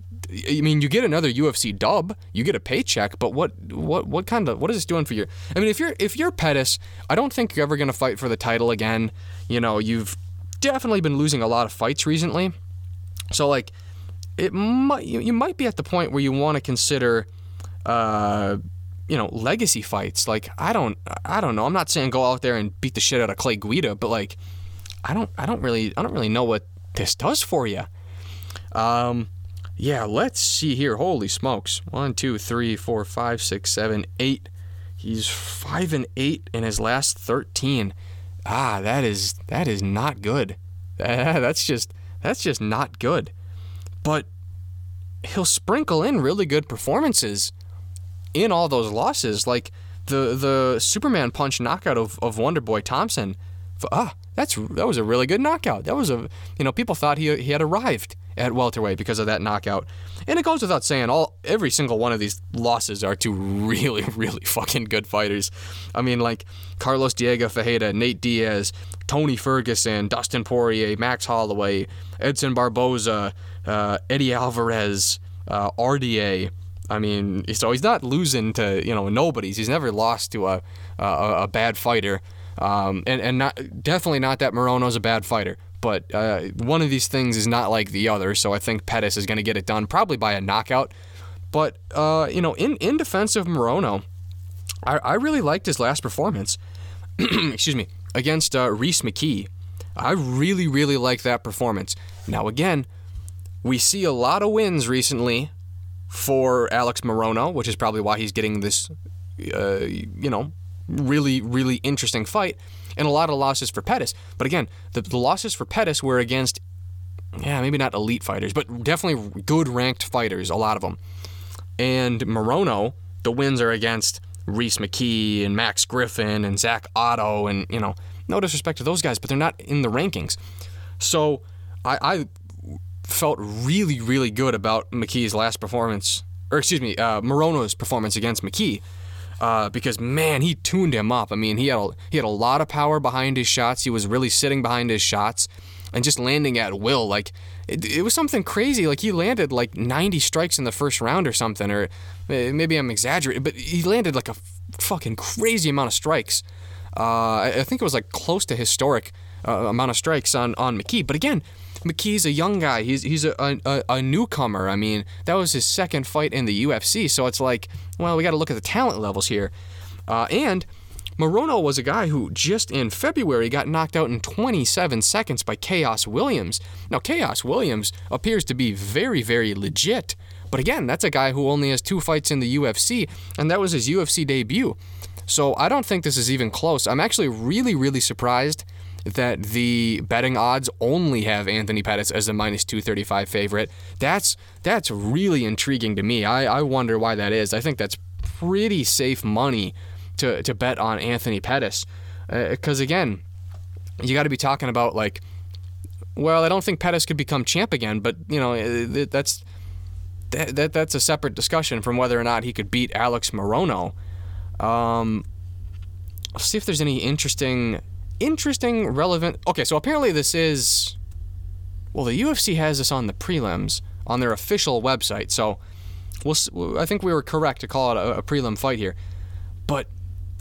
I mean, you get another UFC dub, you get a paycheck, but what what what kind of what is this doing for you? I mean, if you're if you're Pettis, I don't think you're ever gonna fight for the title again. You know, you've definitely been losing a lot of fights recently, so like, it might you, you might be at the point where you want to consider. Uh, you know legacy fights. Like i don't i don't know. I'm not saying go out there and beat the shit out of clay guida but like i don't i don't really i don't really know what this does for you um yeah let's see here. Holy smokes. One two three four five six seven eight. He's five and eight in his last 13 ah that is that is not good. That's just that's just not good. But he'll sprinkle in really good performances in all those losses, like the the Superman punch knockout of, of Wonder Boy Thompson. Ah, that's that was a really good knockout. That was a you know people thought he he had arrived at welterweight because of that knockout. And it goes without saying, all every single one of these losses are to really, really fucking good fighters. I mean, like Carlos Diego Ferreira, Nate Diaz, Tony Ferguson, Dustin Poirier, Max Holloway, Edson Barboza, uh, Eddie Alvarez, uh, RDA. I mean, so he's not losing to you know nobodies. He's never lost to a a, a bad fighter, um, and and not definitely not that Morono's a bad fighter but uh, one of these things is not like the other. So I think Pettis is going to get it done probably by a knockout. But uh, you know, in in defense of Morono, I, I really liked his last performance. excuse me, against uh, Rhys McKee. I really really liked that performance. Now again, we see a lot of wins recently for Alex Morono, which is probably why he's getting this, uh, you know, really really interesting fight and a lot of losses for Pettis. But again, the, the losses for Pettis were against, yeah, maybe not elite fighters, but definitely good ranked fighters, a lot of them. And Morono, the wins are against Rhys McKee and Max Griffin and Zach Otto, and, you know, no disrespect to those guys, but they're not in the rankings. So I, I felt really, really good about McKee's last performance, or excuse me, uh, Morono's performance against McKee uh, because man, he tuned him up. I mean, he had a, he had a lot of power behind his shots. He was really sitting behind his shots and just landing at will. Like it, it was something crazy. Like he landed like 90 strikes in the first round or something, or maybe I'm exaggerating, but he landed like a fucking crazy amount of strikes. Uh, I think it was like close to historic uh, amount of strikes on on McKee. But again, McKee's a young guy. He's he's a, a, a newcomer. I mean, that was his second fight in the UFC. So it's like, well, we got to look at the talent levels here. Uh, and Morono was a guy who just in February got knocked out in 27 seconds by Khaos Williams. Now, Khaos Williams appears to be very, very legit. But again, that's a guy who only has two fights in the UFC, and that was his UFC debut. So I don't think this is even close. I'm actually really, really surprised that the betting odds only have Anthony Pettis as a minus 235 favorite. That's that's really intriguing to me. I, I wonder why that is. I think that's pretty safe money to, to bet on Anthony Pettis. Because uh, again, you got to be talking about like, well, I don't think Pettis could become champ again, but you know uh, that's that, that that's a separate discussion from whether or not he could beat Alex Morono. Um, let's see if there's any interesting interesting, relevant. Okay, so apparently this is. Well, the UFC has this on the prelims on their official website, so we'll. I think we were correct to call it a, a prelim fight here, but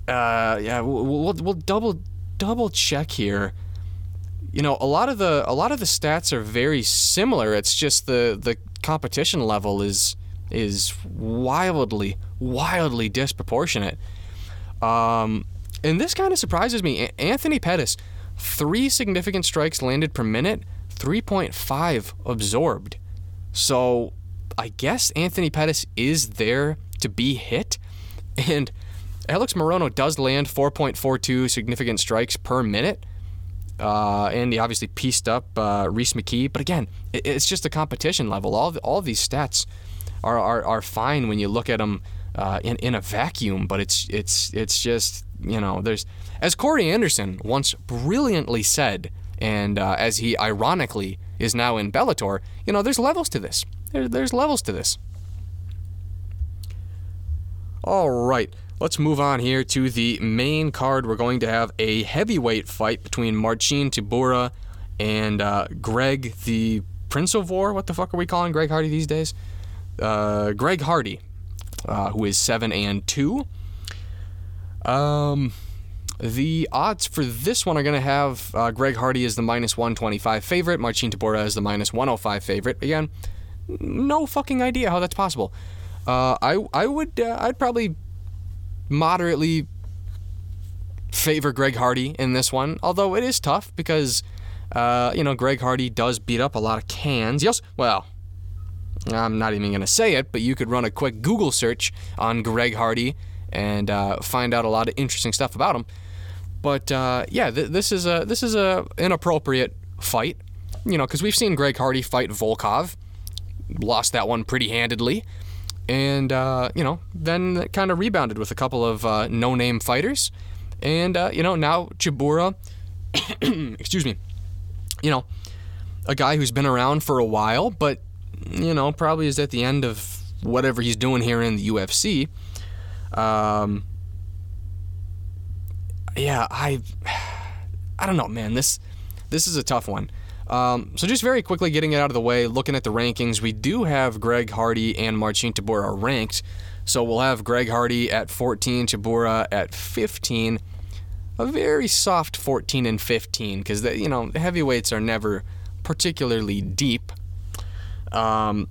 uh, yeah, we'll, we'll, we'll double double check here. You know, a lot of the a lot of the stats are very similar. It's just the the competition level is is wildly wildly disproportionate. Um, and this kind of surprises me. Anthony Pettis, three significant strikes landed per minute, 3.5 absorbed. So I guess Anthony Pettis is there to be hit. And Alex Morono does land 4.42 significant strikes per minute. Uh, and he obviously pieced up uh, Rhys McKee. But again, it's just a competition level. All, all these stats are, are, are fine when you look at them uh, in, in a vacuum, but it's, it's, it's just you know, there's as Corey Anderson once brilliantly said, and uh, as he ironically is now in Bellator, you know, there's levels to this. There, there's levels to this. All right, let's move on here to the main card. We're going to have a heavyweight fight between Marcin Tybura and uh, Greg, the Prince of War. What the fuck are we calling Greg Hardy these days? Uh, Greg Hardy, uh, who is seven and two. Um, the odds for this one are going to have uh, Greg Hardy as the minus 125 favorite, Marcin Tybura as the minus 105 favorite. Again, no fucking idea how that's possible. Uh, I I would uh, I'd probably moderately favor Greg Hardy in this one, although it is tough because uh, you know Greg Hardy does beat up a lot of cans. Yes, well, I'm not even gonna say it, but you could run a quick Google search on Greg Hardy and uh, find out a lot of interesting stuff about him. But uh, yeah, th- this is a this is a inappropriate fight. you know, because we've seen Greg Hardy fight Volkov, lost that one pretty handedly, and uh, you know, then kind of rebounded with a couple of uh, no-name fighters, and uh, you know, now Tybura, excuse me, you know, a guy who's been around for a while, but you know, probably is at the end of whatever he's doing here in the UFC. Um, yeah, I, I don't know, man. This, this is a tough one. Um, so just very quickly getting it out of the way, looking at the rankings, we do have Greg Hardy and Marcin Tybura ranked. So we'll have Greg Hardy at 14, Tybura at 15. A very soft 14 and 15 because you know the heavyweights are never particularly deep. Um,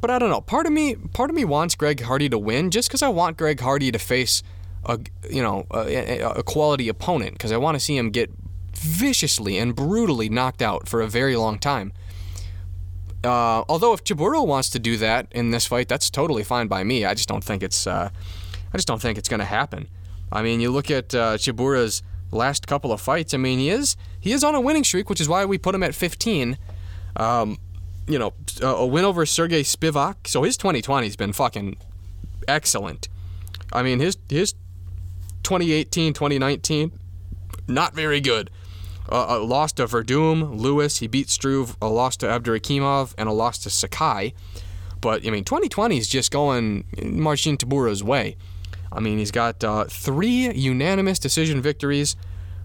but I don't know. Part of me, part of me wants Greg Hardy to win, just because I want Greg Hardy to face a, you know, a, a quality opponent, because I want to see him get viciously and brutally knocked out for a very long time. Uh, although if Tybura wants to do that in this fight, that's totally fine by me. I just don't think it's, uh, I just don't think it's going to happen. I mean, you look at uh, Tybura's last couple of fights. I mean, he is he is on a winning streak, which is why we put him at 15. Um, you know, a win over Sergey Spivak. So his 2020 has been fucking excellent. I mean, his his 2018, 2019, not very good. Uh, a loss to Werdum, Lewis. He beat Struve. A loss to Abdurakhimov and a loss to Sakai. But I mean, 2020 is just going Marcin Tybura's way. I mean, he's got uh, three unanimous decision victories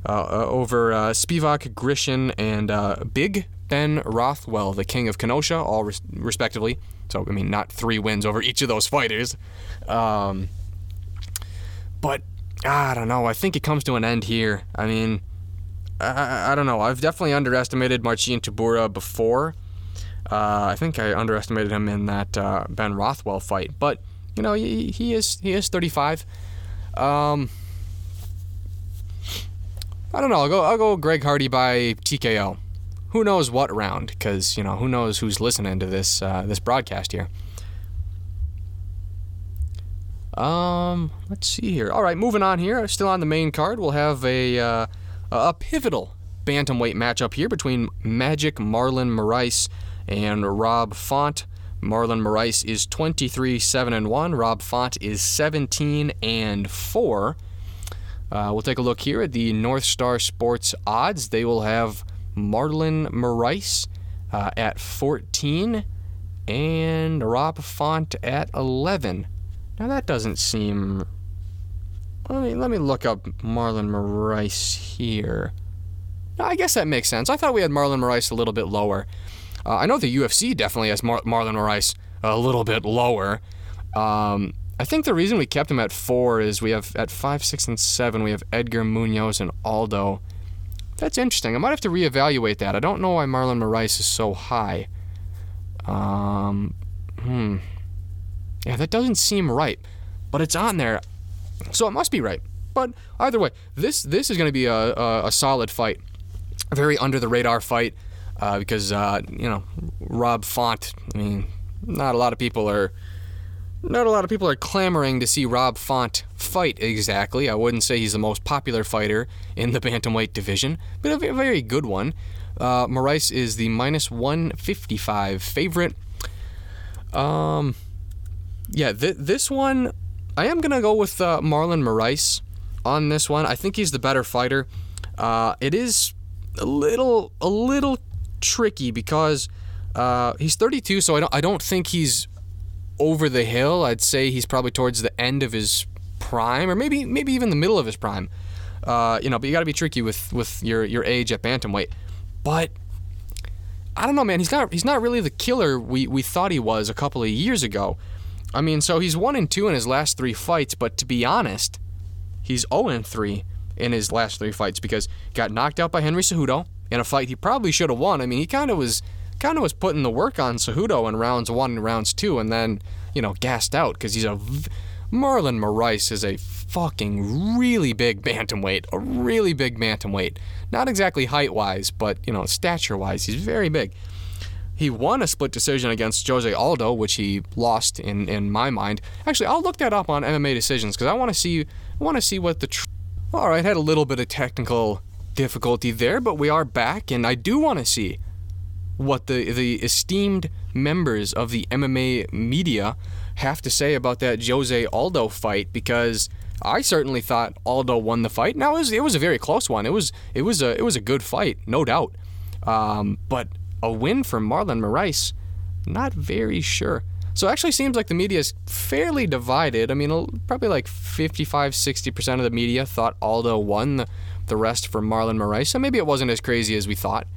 uh, uh over uh, Spivak, Grishin, and uh, Big Ben Rothwell, the King of Kenosha, all res- respectively. So, I mean, not three wins over each of those fighters. Um, but I don't know. I think it comes to an end here. I mean, I, I don't know. I've definitely underestimated Marcin Tybura before. Uh, I think I underestimated him in that uh, Ben Rothwell fight, but you know he, he is he is 35. Um, I don't know. I'll go I'll go Greg Hardy by TKO who knows what round, because you know who knows who's listening to this uh, this broadcast here. Um, let's see here. All right, moving on here. Still on the main card, we'll have a uh, a pivotal bantamweight matchup here between Magic Marlon Moraes and Rob Font. Marlon Moraes is 23 7 and 1. Rob Font is 17 and 4. Uh, we'll take a look here at the North Star Sports odds. They will have Marlon Moraes uh, at 14 and Rob Font at 11. Now that doesn't seem. Let me let me look up Marlon Moraes here. I guess that makes sense. I thought we had Marlon Moraes a little bit lower. Uh, I know the UFC definitely has Mar- Marlon Moraes a little bit lower. Um, I think the reason we kept him at four is we have at five, six, and seven we have Edgar Munhoz and Aldo. That's interesting. I might have to reevaluate that. I don't know why Marlon Moraes is so high. Um, hmm. Yeah, that doesn't seem right, but it's on there, so it must be right. But either way, this this is going to be a, a, a, solid fight, a very under the radar fight, uh, because uh, you know Rob Font. I mean, not a lot of people are not a lot of people are clamoring to see Rob Font fight exactly. I wouldn't say he's the most popular fighter in the bantamweight division, but a very good one. Uh, Moraes is the minus 155 favorite. Um, yeah, th- this one, I am gonna go with uh, Marlon Moraes on this one. I think he's the better fighter. Uh, it is a little, a little tricky because uh, he's 32, so I don't, I don't think he's over the hill. I'd say he's probably towards the end of his prime, or maybe maybe even the middle of his prime. Uh, you know, but you got to be tricky with with your your age at bantamweight. But I don't know, man. He's not he's not really the killer we we thought he was a couple of years ago. I mean, so he's one and two in his last three fights, but to be honest, he's zero oh and three in his last three fights because got knocked out by Henry Cejudo in a fight he probably should have won. I mean, he kind of was kind of was putting the work on Cejudo in rounds one and rounds two, and then you know gassed out because he's a Marlon Moraes is a fucking really big bantamweight, a really big bantamweight. Not exactly height wise, but you know stature wise, he's very big. He won a split decision against Jose Aldo, which he lost in in my mind. Actually, I'll look that up on MMA decisions because I want to see I want to see what the. Tr- All right, had a little bit of technical difficulty there, but we are back, and I do want to see what the the esteemed members of the MMA media have to say about that Jose Aldo fight because I certainly thought Aldo won the fight. Now it was, it was a very close one. It was it was a it was a good fight, no doubt. Um, but a win for Marlon Moraes, not very sure. So it actually seems like the media is fairly divided. I mean, probably like 55, 60% of the media thought Aldo won, the, the rest for Marlon Moraes. So maybe it wasn't as crazy as we thought.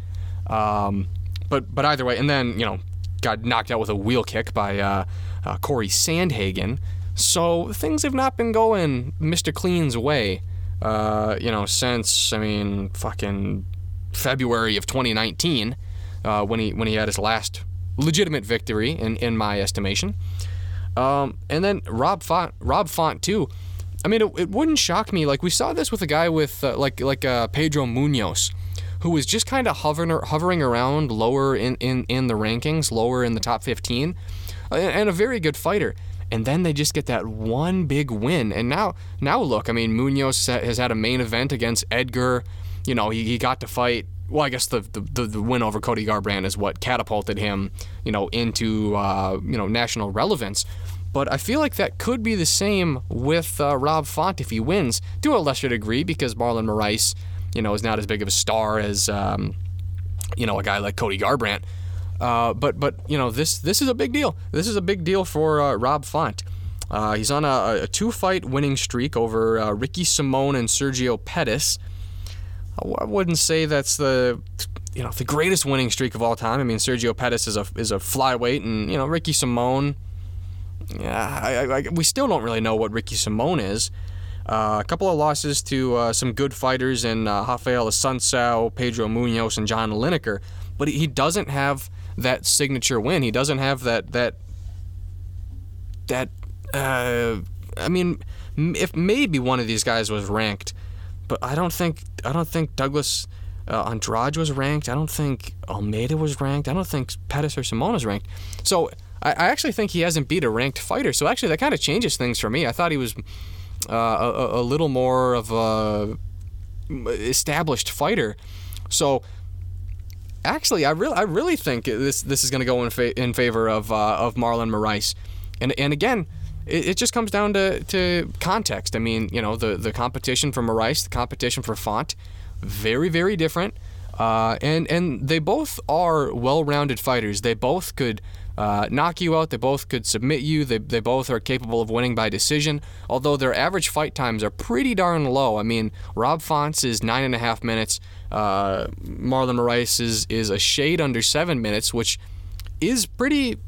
Um, but but either way, and then, you know, got knocked out with a wheel kick by uh, uh, Corey Sandhagen. So things have not been going Mr. Clean's way, uh, you know, since, I mean, fucking February of 2019 uh, when he when he had his last legitimate victory in in my estimation. Um, and then Rob Font, Rob Font too. I mean, it, it, wouldn't shock me. Like we saw this with a guy with uh, like like uh, Pedro Munhoz, who was just kind of hovering hovering around lower in, in in the rankings, lower in the top 15, and a very good fighter. And then they just get that one big win. And now now look, I mean, Munhoz has had a main event against Edgar. You know, he, he got to fight well, I guess the, the, the win over Cody Garbrandt is what catapulted him, you know, into uh, you know national relevance. But I feel like that could be the same with uh, Rob Font if he wins to a lesser degree because Marlon Moraes, you know, is not as big of a star as um, you know a guy like Cody Garbrandt. Uh, but but you know this this is a big deal. This is a big deal for uh, Rob Font. Uh, he's on a, a two-fight winning streak over uh, Ricky Simón and Sergio Pettis. I wouldn't say that's the you know the greatest winning streak of all time. I mean, Sergio Pettis is a is a flyweight, and you know Ricky Simón. Yeah, I, I, we still don't really know what Ricky Simón is. Uh, a couple of losses to uh, some good fighters in uh, Rafael Assunção, Pedro Munhoz, and John Lineker, but he doesn't have that signature win. He doesn't have that that that. I mean, if maybe one of these guys was ranked but I don't think I don't think Douglas uh, Andrade was ranked. I don't think Almeida was ranked. I don't think Pettis or Simón was ranked. So I, I actually think he hasn't beat a ranked fighter. So actually that kind of changes things for me. I thought he was uh, a, a, little more of a established fighter. So actually, I really I really think this this is going to go in fa- in favor of uh, of Marlon Moraes. And and again it, it just comes down to, to context. I mean, you know, the, the competition for Moraes, the competition for Font, very, very different. Uh, and and they both are well-rounded fighters. They both could uh, knock you out. They both could submit you. They, they both are capable of winning by decision. Although their average fight times are pretty darn low. I mean, Rob Font's is nine and a half minutes. Uh, Marlon Moraes is is a shade under seven minutes, which is pretty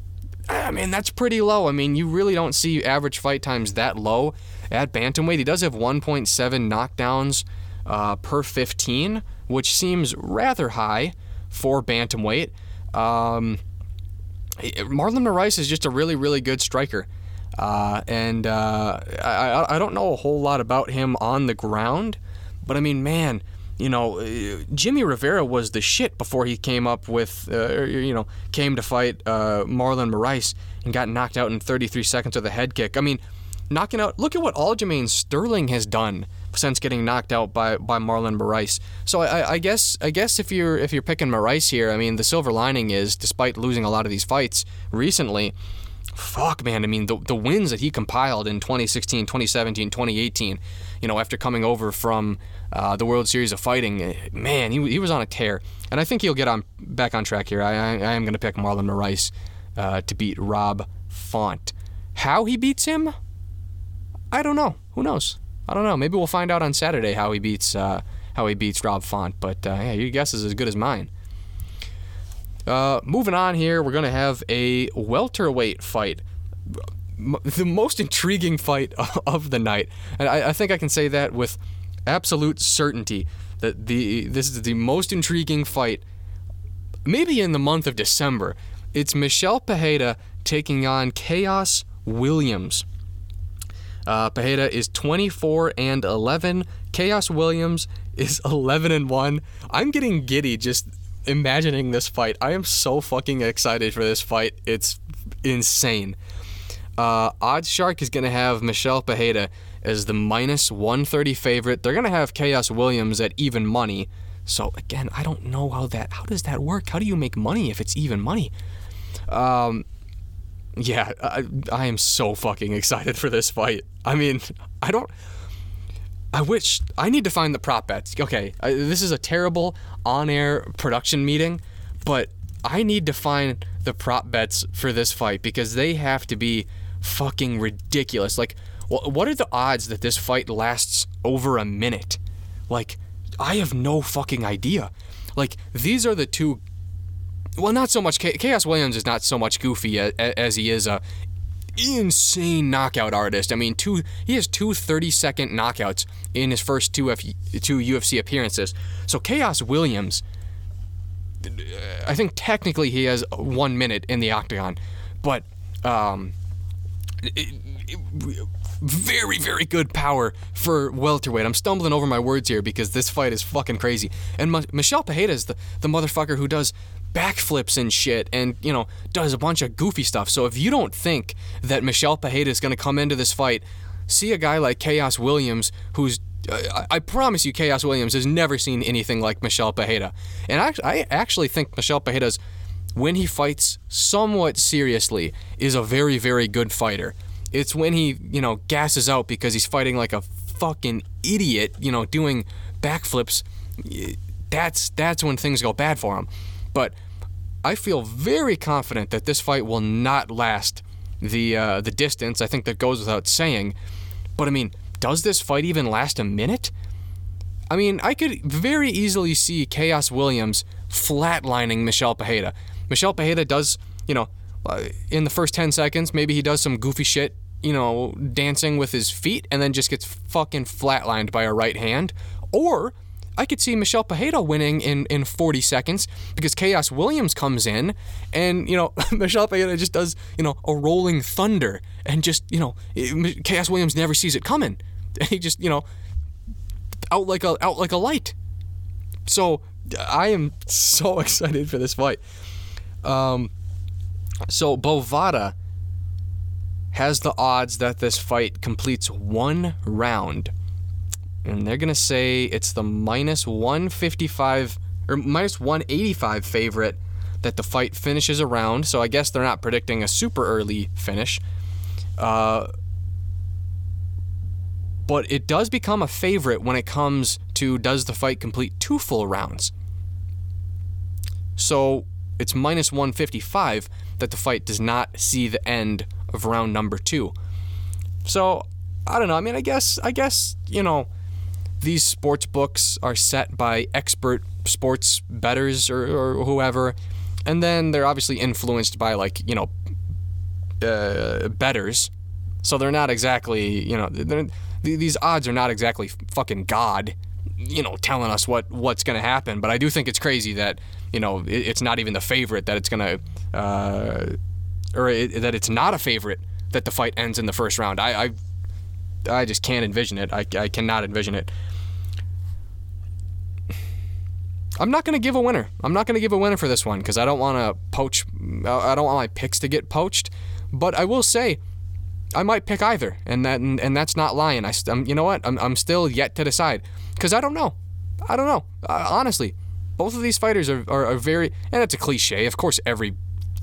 I mean, that's pretty low. I mean, you really don't see average fight times that low at bantamweight. He does have 1.7 knockdowns uh, per 15, which seems rather high for bantamweight. Um, Marlon Moraes is just a really, really good striker. Uh, and uh, I, I don't know a whole lot about him on the ground, but I mean, man, you know, uh, Jimmy Rivera was the shit before he came up with, uh, you know, came to fight uh, Marlon Moraes and got knocked out in 33 seconds with a head kick. I mean, knocking out. Look at what Aljamain Sterling has done since getting knocked out by, by Marlon Moraes. So I, I guess I guess if you're if you're picking Moraes here, I mean, the silver lining is, despite losing a lot of these fights recently, fuck man i mean the, the wins that he compiled in 2016 2017 2018 you know after coming over from uh, the world series of fighting eh, man he, he was on a tear. And i think he'll get on back on track here. I, I, I am to pick marlon moraes uh, to beat rob font. How he beats him? I don't know. Who knows i don't know maybe we'll find out on saturday how he beats uh, how he beats rob font but uh, yeah your guess is as good as mine uh, moving on here, we're to have a welterweight fight. The most intriguing fight of the night. And I, I think I can say that with absolute certainty that the this is the most intriguing fight maybe in the month of December. It's Michel Pereira taking on Khaos Williams. Uh, Pereira is 24 and 11. Khaos Williams is 11 and 1. I'm getting giddy just imagining this fight. I am so fucking excited for this fight. It's insane. Uh, Odds Shark is going to have Michel Pereira as the minus 130 favorite. They're going to have Khaos Williams at even money. So again, I don't know how that how does that work? How do you make money if it's even money? Um, yeah, I, I am so fucking excited for this fight. I mean, I don't. I wish I need to find the prop bets. Okay, I, this is a terrible on-air production meeting, but I need to find the prop bets for this fight because they have to be fucking ridiculous. Like, wh- what are the odds that this fight lasts over a minute? Like, I have no fucking idea. Like, these are the two. Well, not so much. Khaos Williams is not so much goofy as, he is a insane knockout artist. I mean, two he has two 30 second knockouts in his first two F, two UFC appearances. So Khaos Williams, I think technically he has one minute in the octagon, but um, it, it, very very good power for welterweight. I'm stumbling over my words here because this fight is fucking crazy. And M- Michel Pereira is the the motherfucker who does backflips and shit and, you know, does a bunch of goofy stuff. So if you don't think that Michel Pereira is going to come into this fight, see a guy like Khaos Williams who's I promise you, Khaos Williams has never seen anything like Michel Pereira. And I, I actually think Michel Pereira's, when he fights somewhat seriously, is a very, very good fighter. It's when he, you know, gasses out because he's fighting like a fucking idiot, you know, doing backflips. That's that's when things go bad for him. But I feel very confident that this fight will not last the uh, the distance. I think that goes without saying. But I mean, does this fight even last a minute? I mean, I could very easily see Khaos Williams flatlining Michel Pereira. Michel Pereira does, you know, uh, in the first 10 seconds, maybe he does some goofy shit, you know, dancing with his feet, and then just gets fucking flatlined by a right hand. Or I could see Michel Pereira winning in, in 40 seconds because Khaos Williams comes in and, you know, Michel Pereira just does, you know, a rolling thunder and just, you know, Khaos Williams never sees it coming. And he just, you know, out like a out like a light. So I am so excited for this fight. Um, so Bovada has the odds that this fight completes one round and they're to say it's the minus 155 or minus 185 favorite that the fight finishes around. So I guess they're not predicting a super early finish. Uh, but it does become a favorite when it comes to does the fight complete two full rounds. So it's minus 155 that the fight does not see the end of round number two. So I don't know. I mean, I guess I guess you know these sports books are set by expert sports betters or, or whoever, and then they're obviously influenced by like you know uh, betters, so they're not exactly you know these odds are not exactly fucking god, you know, telling us what what's going to happen. But I do think it's crazy that you know it, it's not even the favorite that it's going to, uh, or it, that it's not a favorite that the fight ends in the first round. I, I I just can't envision it. I, I cannot envision it. I'm not going to give a winner. I'm not going to give a winner for this one because I don't want to poach. I don't want my picks to get poached. But I will say, I might pick either, and that and, and that's not lying. I, I'm, you know what? I'm, I'm still yet to decide because I don't know. I don't know. Uh, honestly, both of these fighters are, are, are very, and it's a cliche. Of course, every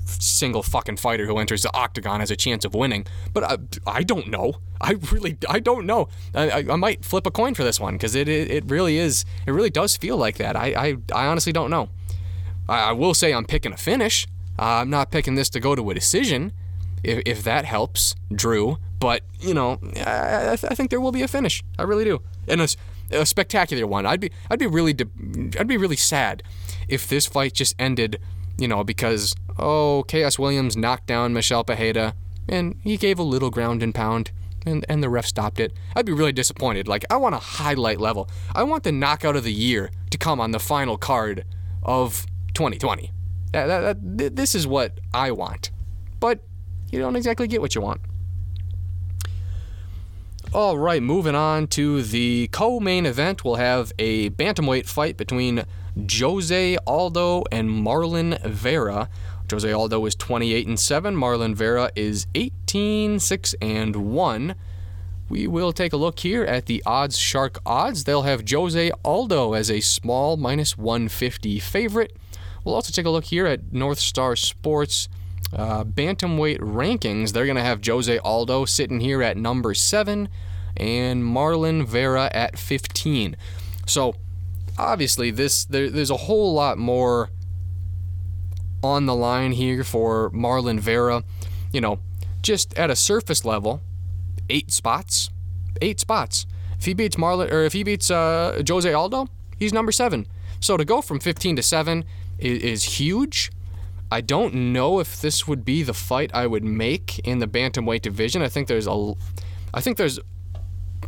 single fucking fighter who enters the octagon has a chance of winning. But I, I don't know. I really, I don't know. I, I, might flip a coin for this one because it, it, it really is, it really does feel like that. I, I, I honestly don't know. I, I will say I'm picking a finish. Uh, I'm not picking this to go to a decision, if, if that helps, Drew. But you know, I, I, th- I think there will be a finish. I really do, and a, a spectacular one. I'd be, I'd be really, de- I'd be really sad if this fight just ended you know, because, oh, Khaos Williams knocked down Michel Pereira and he gave a little ground and pound and, and the ref stopped it. I'd be really disappointed. Like, I want a highlight level. I want the knockout of the year to come on the final card of 2020. That, that, that, this is what I want. But you don't exactly get what you want. All right, moving on to the co main event. We'll have a bantamweight fight between Jose Aldo and Marlon Vera. Jose Aldo is 28 and 7. Marlon Vera is 18, 6 and 1. we will take a look here at the Odds Shark odds. They'll have Jose Aldo as a small minus 150 favorite. We'll also take a look here at North Star Sports uh, bantamweight rankings. They're going to have Jose Aldo sitting here at number seven and Marlon Vera at 15. So obviously, this there, there's a whole lot more on the line here for Marlon Vera. You know, just at a surface level, eight spots, eight spots. If he beats Marlon or if he beats uh, Jose Aldo, he's number seven. So to go from 15 to seven is, is huge. I don't know if this would be the fight I would make in the bantamweight division. I think there's a, I think there's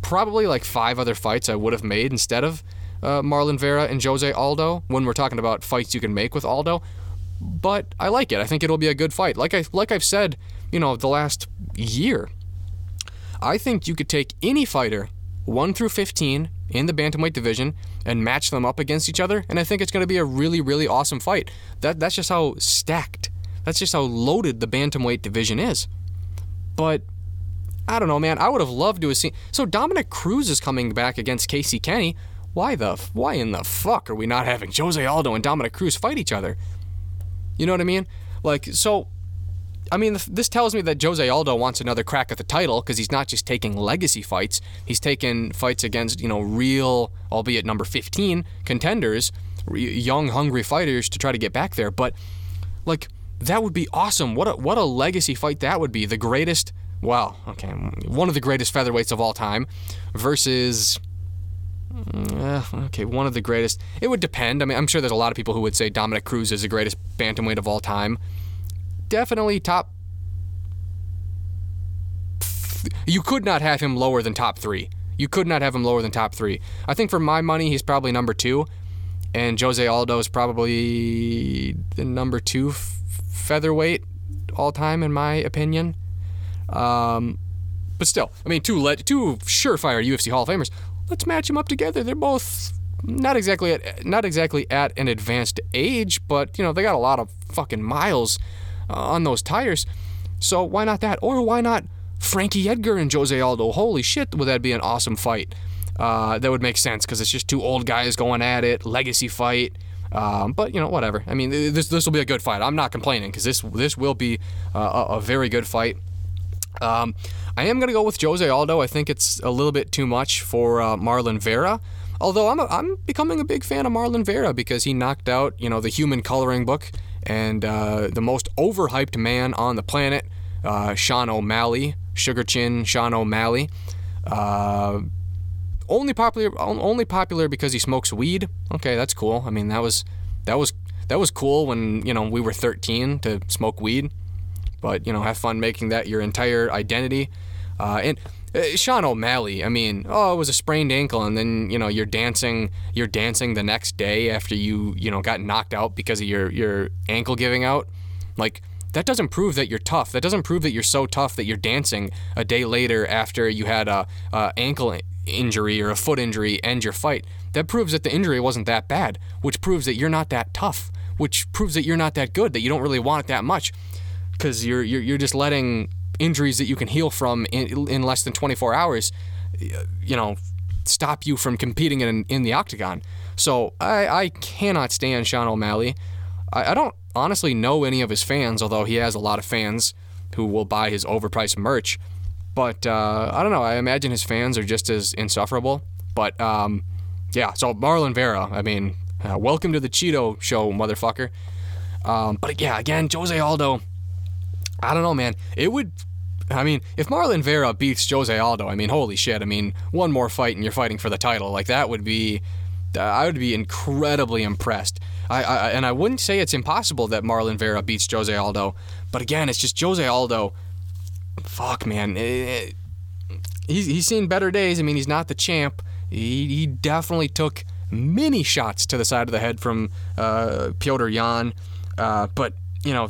probably like five other fights I would have made instead of uh, Marlon Vera and Jose Aldo when we're talking about fights you can make with Aldo. But I like it. I think it'll be a good fight. Like I like I've said, you know, the last year. I think you could take any fighter 1 through 15 in the bantamweight division and match them up against each other and I think it's going to be a really really awesome fight. That that's just how stacked. That's just how loaded the bantamweight division is. But I don't know, man. I would have loved to have seen. So Dominick Cruz is coming back against Casey Kenney. Why the why in the fuck are we not having Jose Aldo and Dominick Cruz fight each other? You know what I mean? Like so. I mean, this tells me that Jose Aldo wants another crack at the title because he's not just taking legacy fights. He's taking fights against you know real, albeit number 15 contenders, young hungry fighters to try to get back there. But like that would be awesome. What a what a legacy fight that would be. The greatest well, okay, one of the greatest featherweights of all time versus uh, okay, one of the greatest. It would depend. I mean, I'm sure there's a lot of people who would say Dominick Cruz is the greatest bantamweight of all time. Definitely top. You could not have him lower than top three. You could not have him lower than top three. I think for my money, he's probably number two, and Jose Aldo is probably the number two f- featherweight all time, in my opinion. Um, but still, I mean, two le- two surefire UFC Hall of Famers. Let's match them up together. They're both not exactly at not exactly at an advanced age, but you know they got a lot of fucking miles uh, on those tires. So why not that? Or why not Frankie Edgar and Jose Aldo? Holy shit, would that be an awesome fight? Uh, that would make sense because it's just two old guys going at it, legacy fight. Um, but you know, whatever. I mean, this this will be a good fight. I'm not complaining because this this will be uh, a, a very good fight. Um, I am going to go with Jose Aldo. I think it's a little bit too much for uh, Marlon Vera. Although I'm, a, I'm becoming a big fan of Marlon Vera because he knocked out, you know, the Human Coloring Book and uh, the most overhyped man on the planet, uh, Sean O'Malley, Sugar Chin Sean O'Malley. Uh, only popular, only popular because he smokes weed. Okay, that's cool. I mean, that was that was that was cool when you know we were 13 to smoke weed but you know, have fun making that your entire identity. Uh, and uh, Sean O'Malley, I mean, oh, it was a sprained ankle, and then you know you're dancing, you're dancing the next day after you you know got knocked out because of your your ankle giving out. Like that doesn't prove that you're tough. That doesn't prove that you're so tough that you're dancing a day later after you had a, a ankle injury or a foot injury end your fight. That proves that the injury wasn't that bad, which proves that you're not that tough, which proves that you're not that good, that you don't really want it that much because you're, you're you're just letting injuries that you can heal from in, in less than 24 hours, you know, stop you from competing in in the octagon. So I, I cannot stand Sean O'Malley. I, I don't honestly know any of his fans, although he has a lot of fans who will buy his overpriced merch. But uh, I don't know. I imagine his fans are just as insufferable. But um, yeah, so Marlon Vera, I mean, uh, welcome to the Chito show, motherfucker. Um, but yeah, again, Jose Aldo, I don't know, man. It would. I mean, if Marlon Vera beats Jose Aldo, I mean, holy shit. I mean, one more fight and you're fighting for the title. Like that would be. Uh, I would be incredibly impressed. I, I and I wouldn't say it's impossible that Marlon Vera beats Jose Aldo, but again, it's just Jose Aldo. Fuck, man. It, it, he's he's seen better days. I mean, he's not the champ. He, he definitely took many shots to the side of the head from uh, Petr Yan, uh, but you know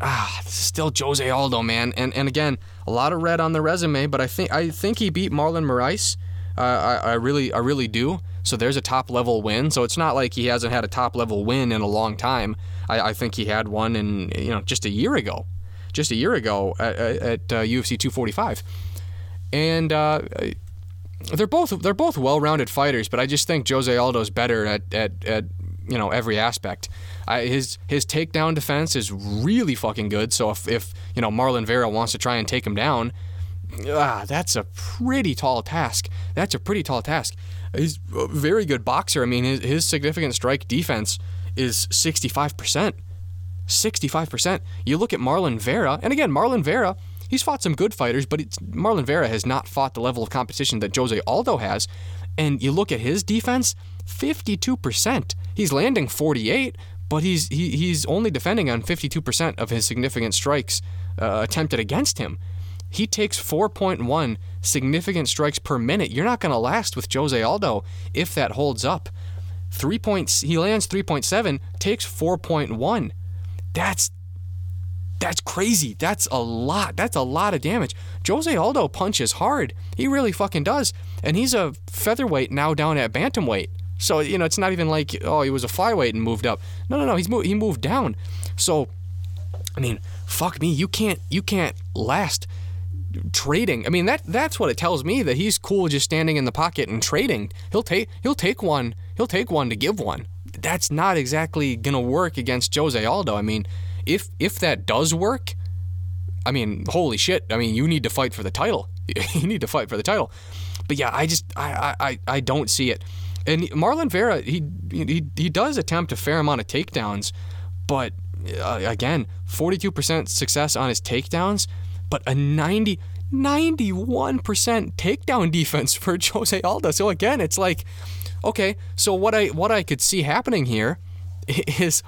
ah, this is still Jose Aldo, man. And and again, a lot of red on the resume, but I think I think he beat Marlon Moraes. Uh, I, I really I really do. So there's a top level win. So it's not like he hasn't had a top level win in a long time. I, I think he had one in you know just a year ago, just a year ago at, at uh, UFC 245. and uh, they're both they're both well-rounded fighters. But I just think Jose Aldo's better at at, at you know every aspect. I, his his takedown defense is really fucking good. So if, if you know Marlon Vera wants to try and take him down, ah, that's a pretty tall task. That's a pretty tall task. He's a very good boxer. I mean, his, his significant strike defense is 65%. 65%. You look at Marlon Vera, and again, Marlon Vera, he's fought some good fighters, but Marlon Vera has not fought the level of competition that Jose Aldo has. And you look at his defense, 52%. He's landing 48, but he's he, he's only defending on 52% of his significant strikes uh, attempted against him. He takes 4.1 significant strikes per minute. You're not going to last with Jose Aldo if that holds up. Three points. He lands 3.7, takes 4.1. That's that's crazy. That's a lot. That's a lot of damage. Jose Aldo punches hard. He really fucking does. And he's a featherweight now down at bantamweight. So you know, it's not even like oh he was a flyweight and moved up. No, no, no. He's moved. He moved down. So, I mean, fuck me. You can't. You can't last trading. I mean that that's what it tells me that he's cool just standing in the pocket and trading. He'll take he'll take one. He'll take one to give one. That's not exactly gonna work against Jose Aldo. I mean, if if that does work, I mean, holy shit. I mean, you need to fight for the title. you need to fight for the title. But yeah, I just I I, I don't see it. And Marlon Vera, he, he he does attempt a fair amount of takedowns, but uh, again, 42% success on his takedowns, but a 90 91% takedown defense for Jose Aldo. So again, it's like okay, so what I what I could see happening here is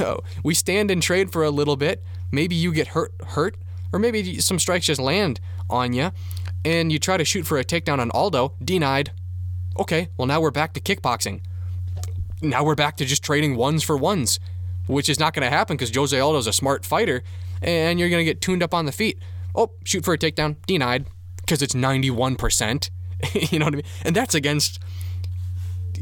oh, we stand and trade for a little bit. Maybe you get hurt hurt or maybe some strikes just land on you and you try to shoot for a takedown on Aldo, denied okay, well, now we're back to kickboxing. Now we're back to just trading ones for ones, which is not going to happen because Jose Aldo's a smart fighter and you're going to get tuned up on the feet. Oh, shoot for a takedown, denied because it's 91%. you know what I mean? And that's against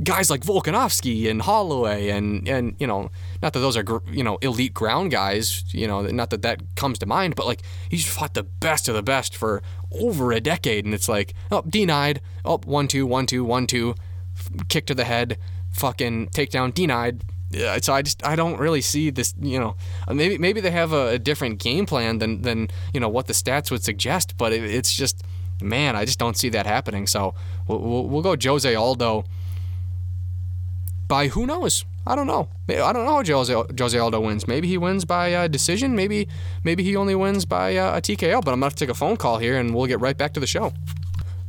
guys like Volkanovski and Holloway and and you know not that those are you know elite ground guys you know not that that comes to mind but like he's fought the best of the best for over a decade and it's like oh denied. Oh one two one two one two. Kick to the head. Fucking takedown denied. Yeah, so I just I don't really see this you know uh, maybe maybe they have a, a different game plan than than you know what the stats would suggest but it, it's just man I just don't see that happening. So we'll, we'll, we'll go Jose Aldo. By who knows? I don't know. I don't know how Jose, Jose Aldo wins. Maybe he wins by uh, decision. Maybe maybe he only wins by uh, a TKO. But I'm gonna have to take a phone call here, and we'll get right back to the show.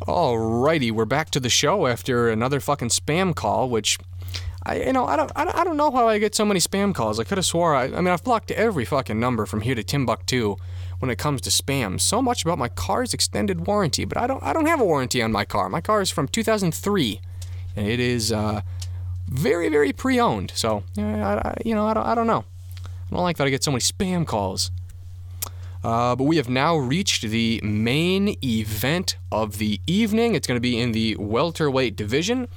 Alrighty, we're back to the show after another fucking spam call, which. I, you know, I don't, I don't know how I get so many spam calls. I could have swore, I, I mean, I've blocked every fucking number from here to Timbuktu when it comes to spam. So much about my car's extended warranty, but I don't, I don't have a warranty on my car. My car is from 2003, and it is, uh, very, very pre-owned. So, I, you know, I don't, I don't know. I don't like that I get so many spam calls. Uh, but we have now reached the main event of the evening. It's going to be in the welterweight division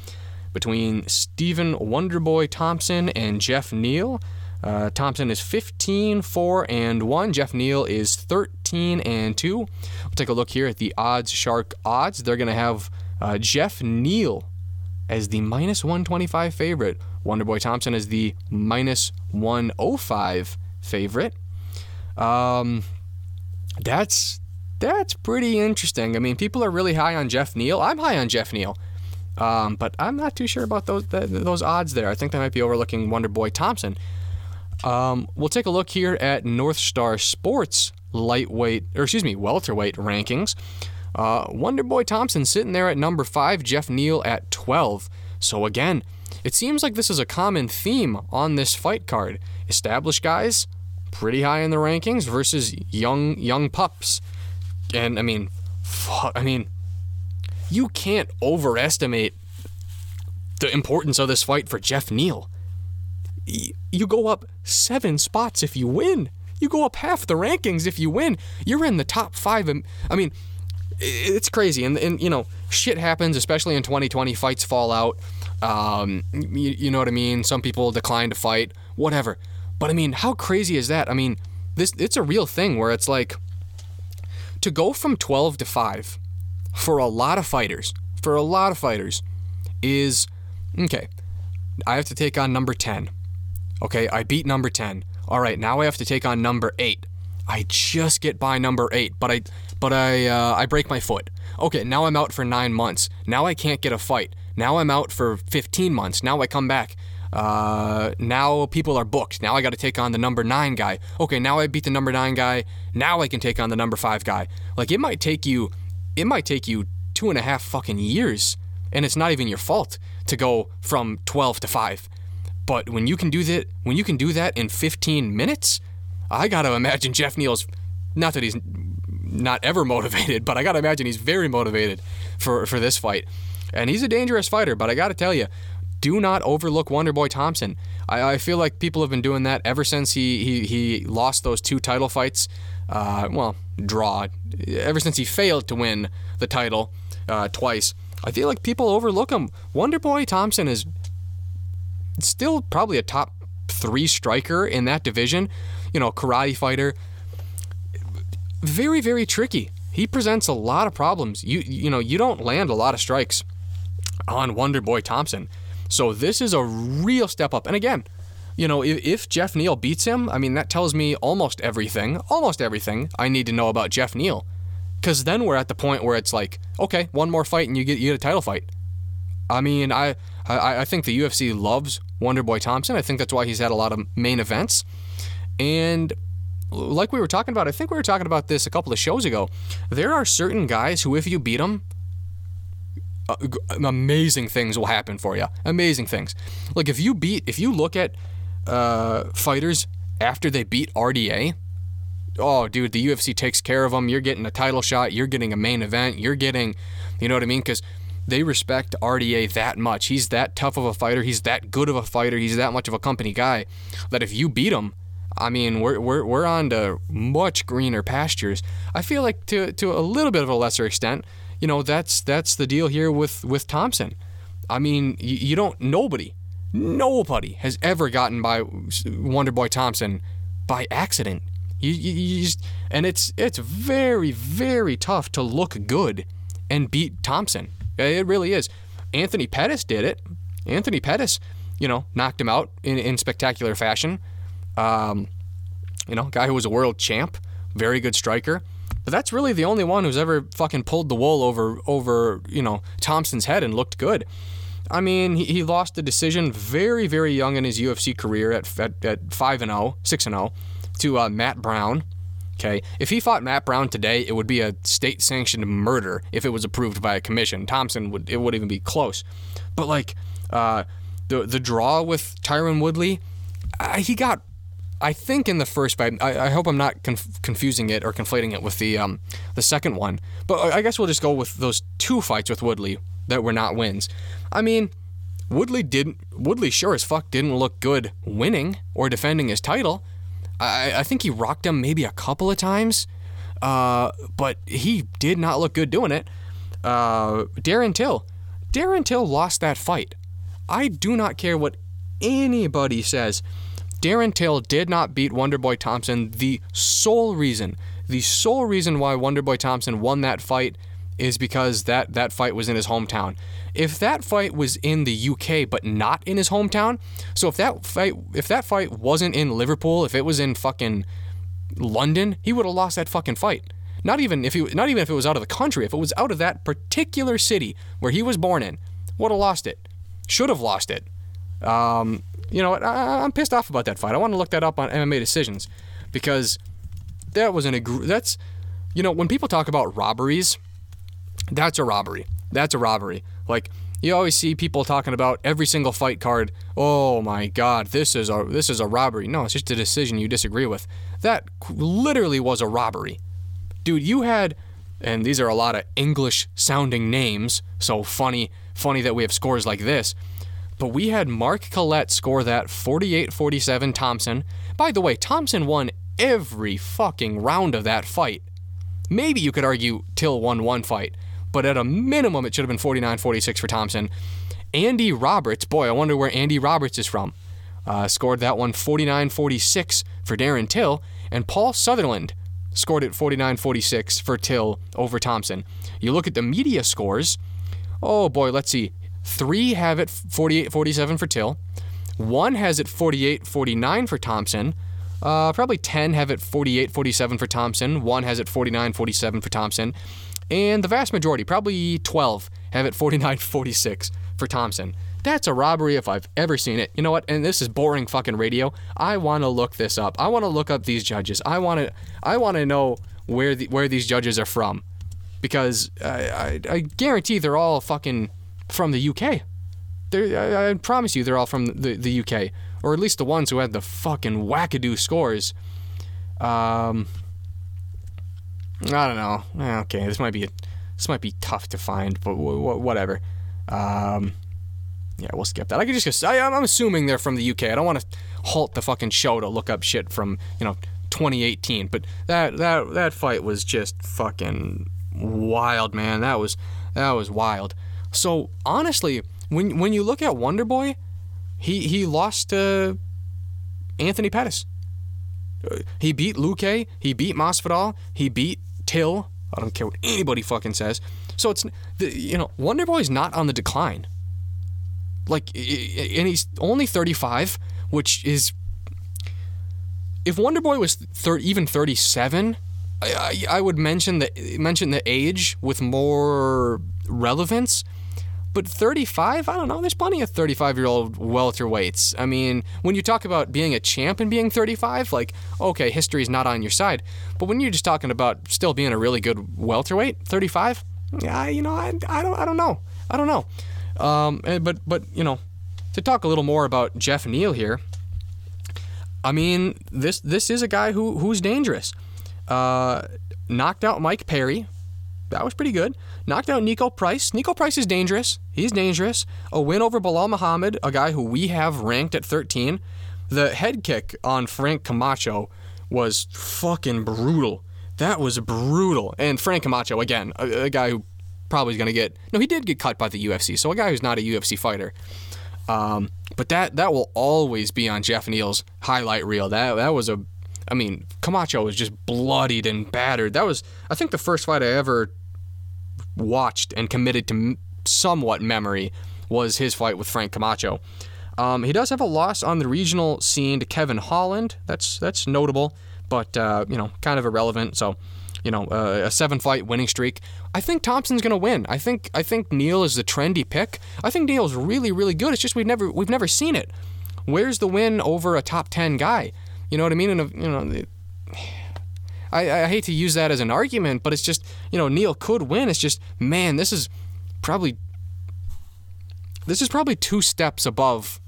between Stephen Wonderboy Thompson and Geoff Neal. Uh, Thompson is 15, 4, and 1. Geoff Neal is 13 and 2. We'll take a look here at the odds shark odds. They're going to have uh, Geoff Neal as the minus 125 favorite. Wonderboy Thompson is the minus 105 favorite. Um, that's that's pretty interesting. I mean, people are really high on Geoff Neal. I'm high on Geoff Neal. Um, but I'm not too sure about those those odds there. I think they might be overlooking Wonderboy Thompson. Um, we'll take a look here at North Star Sports lightweight, or excuse me, welterweight rankings. Uh, Wonderboy Thompson sitting there at number five, Geoff Neal at 12. So again, it seems like this is a common theme on this fight card. Established guys, pretty high in the rankings versus young young pups. And I mean, I mean, you can't overestimate the importance of this fight for Geoff Neal. You go up seven spots if you win. You go up half the rankings if you win. You're in the top five. I mean, it's crazy, and and you know shit happens, especially in 2020. Fights fall out. Um, you, you know what I mean? Some people decline to fight, whatever. But I mean, how crazy is that? I mean, this it's a real thing where it's like to go from 12 to 5, for a lot of fighters, for a lot of fighters, is okay. I have to take on number 10. Okay, I beat number 10. All right, now I have to take on number 8. I just get by number 8, but I but I uh, I break my foot. Okay, now I'm out for 9 months. Now I can't get a fight. Now I'm out for 15 months. Now I come back. Uh, now people are booked. Now I got to take on the number nine guy. Okay, now I beat the number nine guy. Now I can take on the number five guy. Like it might take you, it might take you two and a half fucking years, and it's not even your fault to go from 12 to five. But when you can do that, when you can do that in 15 minutes, I gotta imagine Geoff Neal's, not that he's not ever motivated, but I gotta imagine he's very motivated for for this fight. And he's a dangerous fighter, but I gotta tell you, do not overlook Wonderboy Thompson. I, I, feel like people have been doing that ever since he, he, he lost those two title fights. Uh, well, draw. Ever since he failed to win the title uh, twice. I feel like people overlook him. Wonderboy Thompson is still probably a top three striker in that division. You know, karate fighter. Very, very tricky. He presents a lot of problems. You you know, you don't land a lot of strikes on Wonderboy Thompson. So this is a real step up. And again, you know, if, if, Geoff Neal beats him, I mean, that tells me almost everything, almost everything I need to know about Geoff Neal. Because then we're at the point where it's like, okay, one more fight and you get you get a title fight. I mean, I, I I think the UFC loves Wonderboy Thompson. I think that's why he's had a lot of main events. And like we were talking about, I think we were talking about this a couple of shows ago. There are certain guys who, if you beat them, uh, amazing things will happen for you. Amazing things. Like if you beat, if you look at uh, fighters after they beat RDA, oh, dude, the UFC takes care of them. You're getting a title shot. You're getting a main event. You're getting, you know what I mean? Because they respect RDA that much. He's that tough of a fighter. He's that good of a fighter. He's that much of a company guy that if you beat him, I mean, we're, we're, we're on to much greener pastures. I feel like to, to a little bit of a lesser extent, you know that's that's the deal here with with Thompson. I mean, you, you don't nobody nobody has ever gotten by Wonder Boy Thompson by accident. You, you, you just and it's it's very very tough to look good and beat Thompson. It really is. Anthony Pettis did it. Anthony Pettis, you know, knocked him out in, in spectacular fashion. Um, you know, guy who was a world champ, very good striker. But that's really the only one who's ever fucking pulled the wool over over you know Thompson's head and looked good. I mean, he, he lost the decision very very young in his UFC career at at, at five and 0, 6 and 0 to uh, Matt Brown. Okay, if he fought Matt Brown today, it would be a state-sanctioned murder if it was approved by a commission. Thompson would it wouldn't even be close. But like uh, the the draw with Tyron Woodley, he got I think in the first fight, I, I hope I'm not conf- confusing it or conflating it with the um, the second one. But I guess we'll just go with those two fights with Woodley that were not wins. I mean, Woodley didn't. Woodley sure as fuck didn't look good winning or defending his title. I, I think he rocked him maybe a couple of times, uh, but he did not look good doing it. Uh, Darren Till, Darren Till lost that fight. I do not care what anybody says. Darren Till did not beat Wonderboy Thompson. The sole reason, the sole reason why Wonderboy Thompson won that fight is because that that fight was in his hometown. If that fight was in the UK but not in his hometown, so if that fight if that fight wasn't in Liverpool, if it was in fucking London, he would have lost that fucking fight. Not even if he not even if it was out of the country, if it was out of that particular city where he was born in, would have lost it. Should have lost it. Um, you know, what? I, am pissed off about that fight. I want to look that up on MMA decisions because that was an ag- that's you know when people talk about robberies, that's a robbery. That's a robbery. Like you always see people talking about every single fight card. Oh my God, this is a this is a robbery. No, it's just a decision you disagree with. That literally was a robbery, dude. You had, and these are a lot of English sounding names. So funny, funny that we have scores like this. But we had Mark Collett score that 48 47 Thompson. By the way, Thompson won every fucking round of that fight. Maybe you could argue Till won one fight, but at a minimum, it should have been 49 46 for Thompson. Andy Roberts, boy, I wonder where Andy Roberts is from. Uh, scored that one 49 46 for Darren Till. And Paul Sutherland scored it 49 46 for Till over Thompson. You look at the media scores. Oh boy, let's see. Three have it 48 47 for Till. One has it 48 49 for Thompson. Uh, probably 10 have it 48 47 for Thompson. One has it 49 47 for Thompson. And the vast majority, probably 12, have it 49 46 for Thompson. That's a robbery if I've ever seen it. You know what? And this is boring fucking radio. I want to look this up. I want to look up these judges. I want to I want to know where the, where these judges are from because I, I, I guarantee they're all fucking from the UK. They're, I, I promise you they're all from the, the UK or at least the ones who had the fucking wackadoo scores. Um I don't know. Eh, Okay, this might be a, this might be tough to find, but w- w- whatever. Um, yeah, we'll skip that. I could just I, I'm assuming they're from the UK. I don't want to halt the fucking show to look up shit from you know 2018, but that that that fight was just fucking wild, man. That was that was wild. So honestly, when when you look at Wonder Boy, he he lost to Anthony Pettis. He beat Luque. He beat Masvidal. He beat Till. I don't care what anybody fucking says. So it's you know Wonder Boy's not on the decline. Like, and he's only 35, which is if Wonder Boy was thir- even 37, I, I, I would mention the mention the age with more relevance. But 35, I don't know. There's plenty of 35 year old welterweights. I mean, when you talk about being a champ and being 35, like, okay, history's not on your side. But when you're just talking about still being a really good welterweight, 35, yeah, you know, I, I don't, I don't know, I don't know. Um, eh, but but you know, to talk a little more about Geoff Neal here. I mean, this this is a guy who who's dangerous. Uh, knocked out Mike Perry. That was pretty good. Knocked out Niko Price. Niko Price is dangerous. He's dangerous. A win over Belal Muhammad, a guy who we have ranked at 13. The head kick on Frank Camacho was fucking brutal. That was brutal. And Frank Camacho, again, a, a guy who probably is going to get. No, he did get cut by the UFC. So a guy who's not a UFC fighter. Um, but that that will always be on Geoff Neal's highlight reel. That that was a, I mean, Camacho was just bloodied and battered. That was, I think, the first fight I ever watched and committed to somewhat memory was his fight with Frank Camacho. Um, he does have a loss on the regional scene to Kevin Holland. That's that's notable, but uh, you know, kind of irrelevant. So, you know, uh, a seven-fight winning streak. I think Thompson's gonna win. I think I think Neal is the trendy pick. I think Neal's really really good. It's just we've never we've never seen it. Where's the win over a top ten guy? You know what I mean? And you know. I, I hate to use that as an argument, but it's just, you know, Neal could win. It's just, man, this is probably this is probably two steps above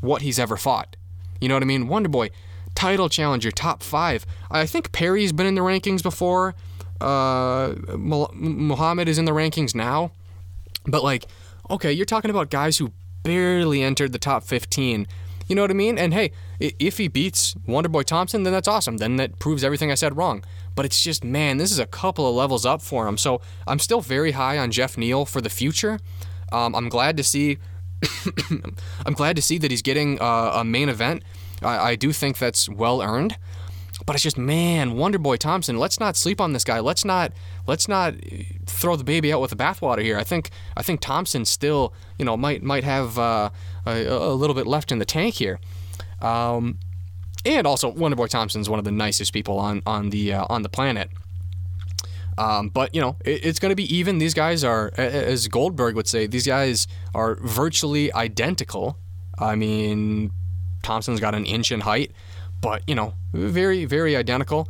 what he's ever fought. You know what I mean? Wonder Boy, title challenger, top five. I think Perry's been in the rankings before. Uh, Muhammad is in the rankings now. But like, okay, you're talking about guys who barely entered the top 15. You know what I mean? And hey, if he beats Wonderboy Thompson, then that's awesome. Then that proves everything I said wrong. But it's just, man, this is a couple of levels up for him. So I'm still very high on Geoff Neal for the future. Um, I'm glad to see. I'm glad to see that he's getting uh, a main event. I, I do think that's well earned. But it's just man, Wonderboy Thompson. Let's not sleep on this guy. Let's not let's not throw the baby out with the bathwater here. I think I think Thompson still you know might might have uh, a, little bit left in the tank here. Um, and also Wonderboy Thompson's one of the nicest people on on the uh, on the planet. Um, but you know, it, it's going to be even. These guys are, as Goldberg would say, these guys are virtually identical. I mean, Thompson's got an inch in height, but you know, very very identical.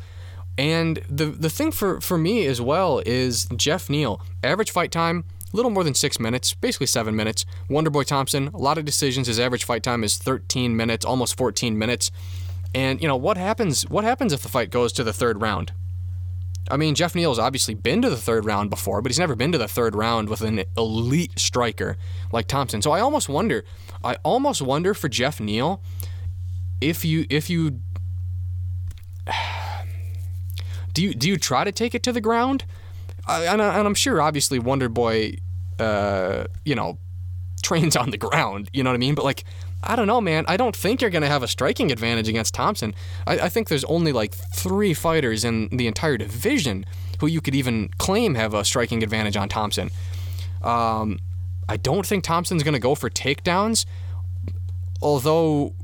And the the thing for for me as well is Geoff Neal, average fight time. Little more than six minutes, basically seven minutes. Wonderboy Thompson, a lot of decisions. His average fight time is 13 minutes, almost 14 minutes. And you know what happens? What happens if the fight goes to the third round? I mean, Geoff Neal's obviously been to the third round before, but he's never been to the third round with an elite striker like Thompson. So I almost wonder, I almost wonder for Geoff Neal if you if you do you do you try to take it to the ground? And, I, I'm sure, obviously, Wonder Boy, uh, you know, trains on the ground. You know what I mean? But like, I don't know, man. I don't think you're to have a striking advantage against Thompson. I, I, think there's only like three fighters in the entire division who you could even claim have a striking advantage on Thompson. Um, I don't think Thompson's to go for takedowns, although.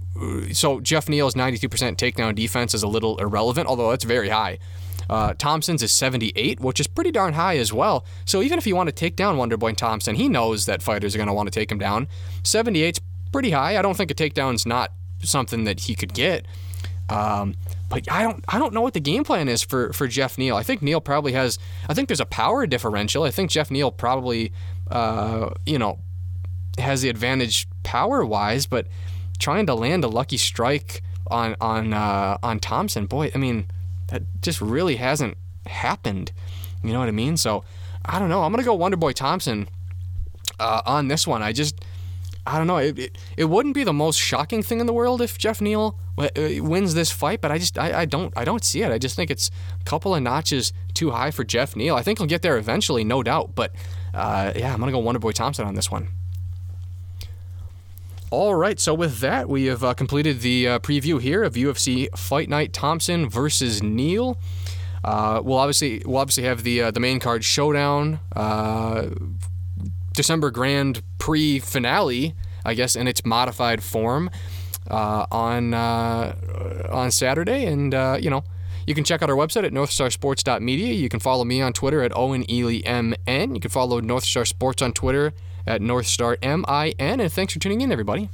So Geoff Neal's 92% takedown defense is a little irrelevant, although that's very high. Uh, Thompson's is 78, which is pretty darn high as well. So even if you want to take down Wonderboy Thompson, he knows that fighters are going to want to take him down. 78's pretty high. I don't think a takedown's not something that he could get. Um, but I don't I don't know what the game plan is for for Geoff Neal. I think Neal probably has I think there's a power differential. I think Geoff Neal probably uh, you know has the advantage power wise, but trying to land a lucky strike on on uh, on Thompson, boy, I mean that just really hasn't happened. You know what I mean? So I don't know. I'm gonna go Wonderboy Thompson uh, on this one. I just I don't know. It, it, it, wouldn't be the most shocking thing in the world if Geoff Neal uh, wins this fight, but I just I, I don't I don't see it. I just think it's a couple of notches too high for Geoff Neal. I think he'll get there eventually, no doubt. But uh, yeah, I'm gonna go Wonderboy Thompson on this one. All right, so with that, we have uh, completed the uh, preview here of UFC Fight Night Thompson versus Neal. Uh, we'll obviously we'll obviously have the uh, the main card showdown December Grand Prix finale, I guess, in its modified form uh, on uh, on Saturday. And uh, you know, you can check out our website at northstarsports.media. You can follow me on Twitter at Owen Ely MN. You can follow Northstar Sports on Twitter at NorthstarMIN. And thanks for tuning in, everybody.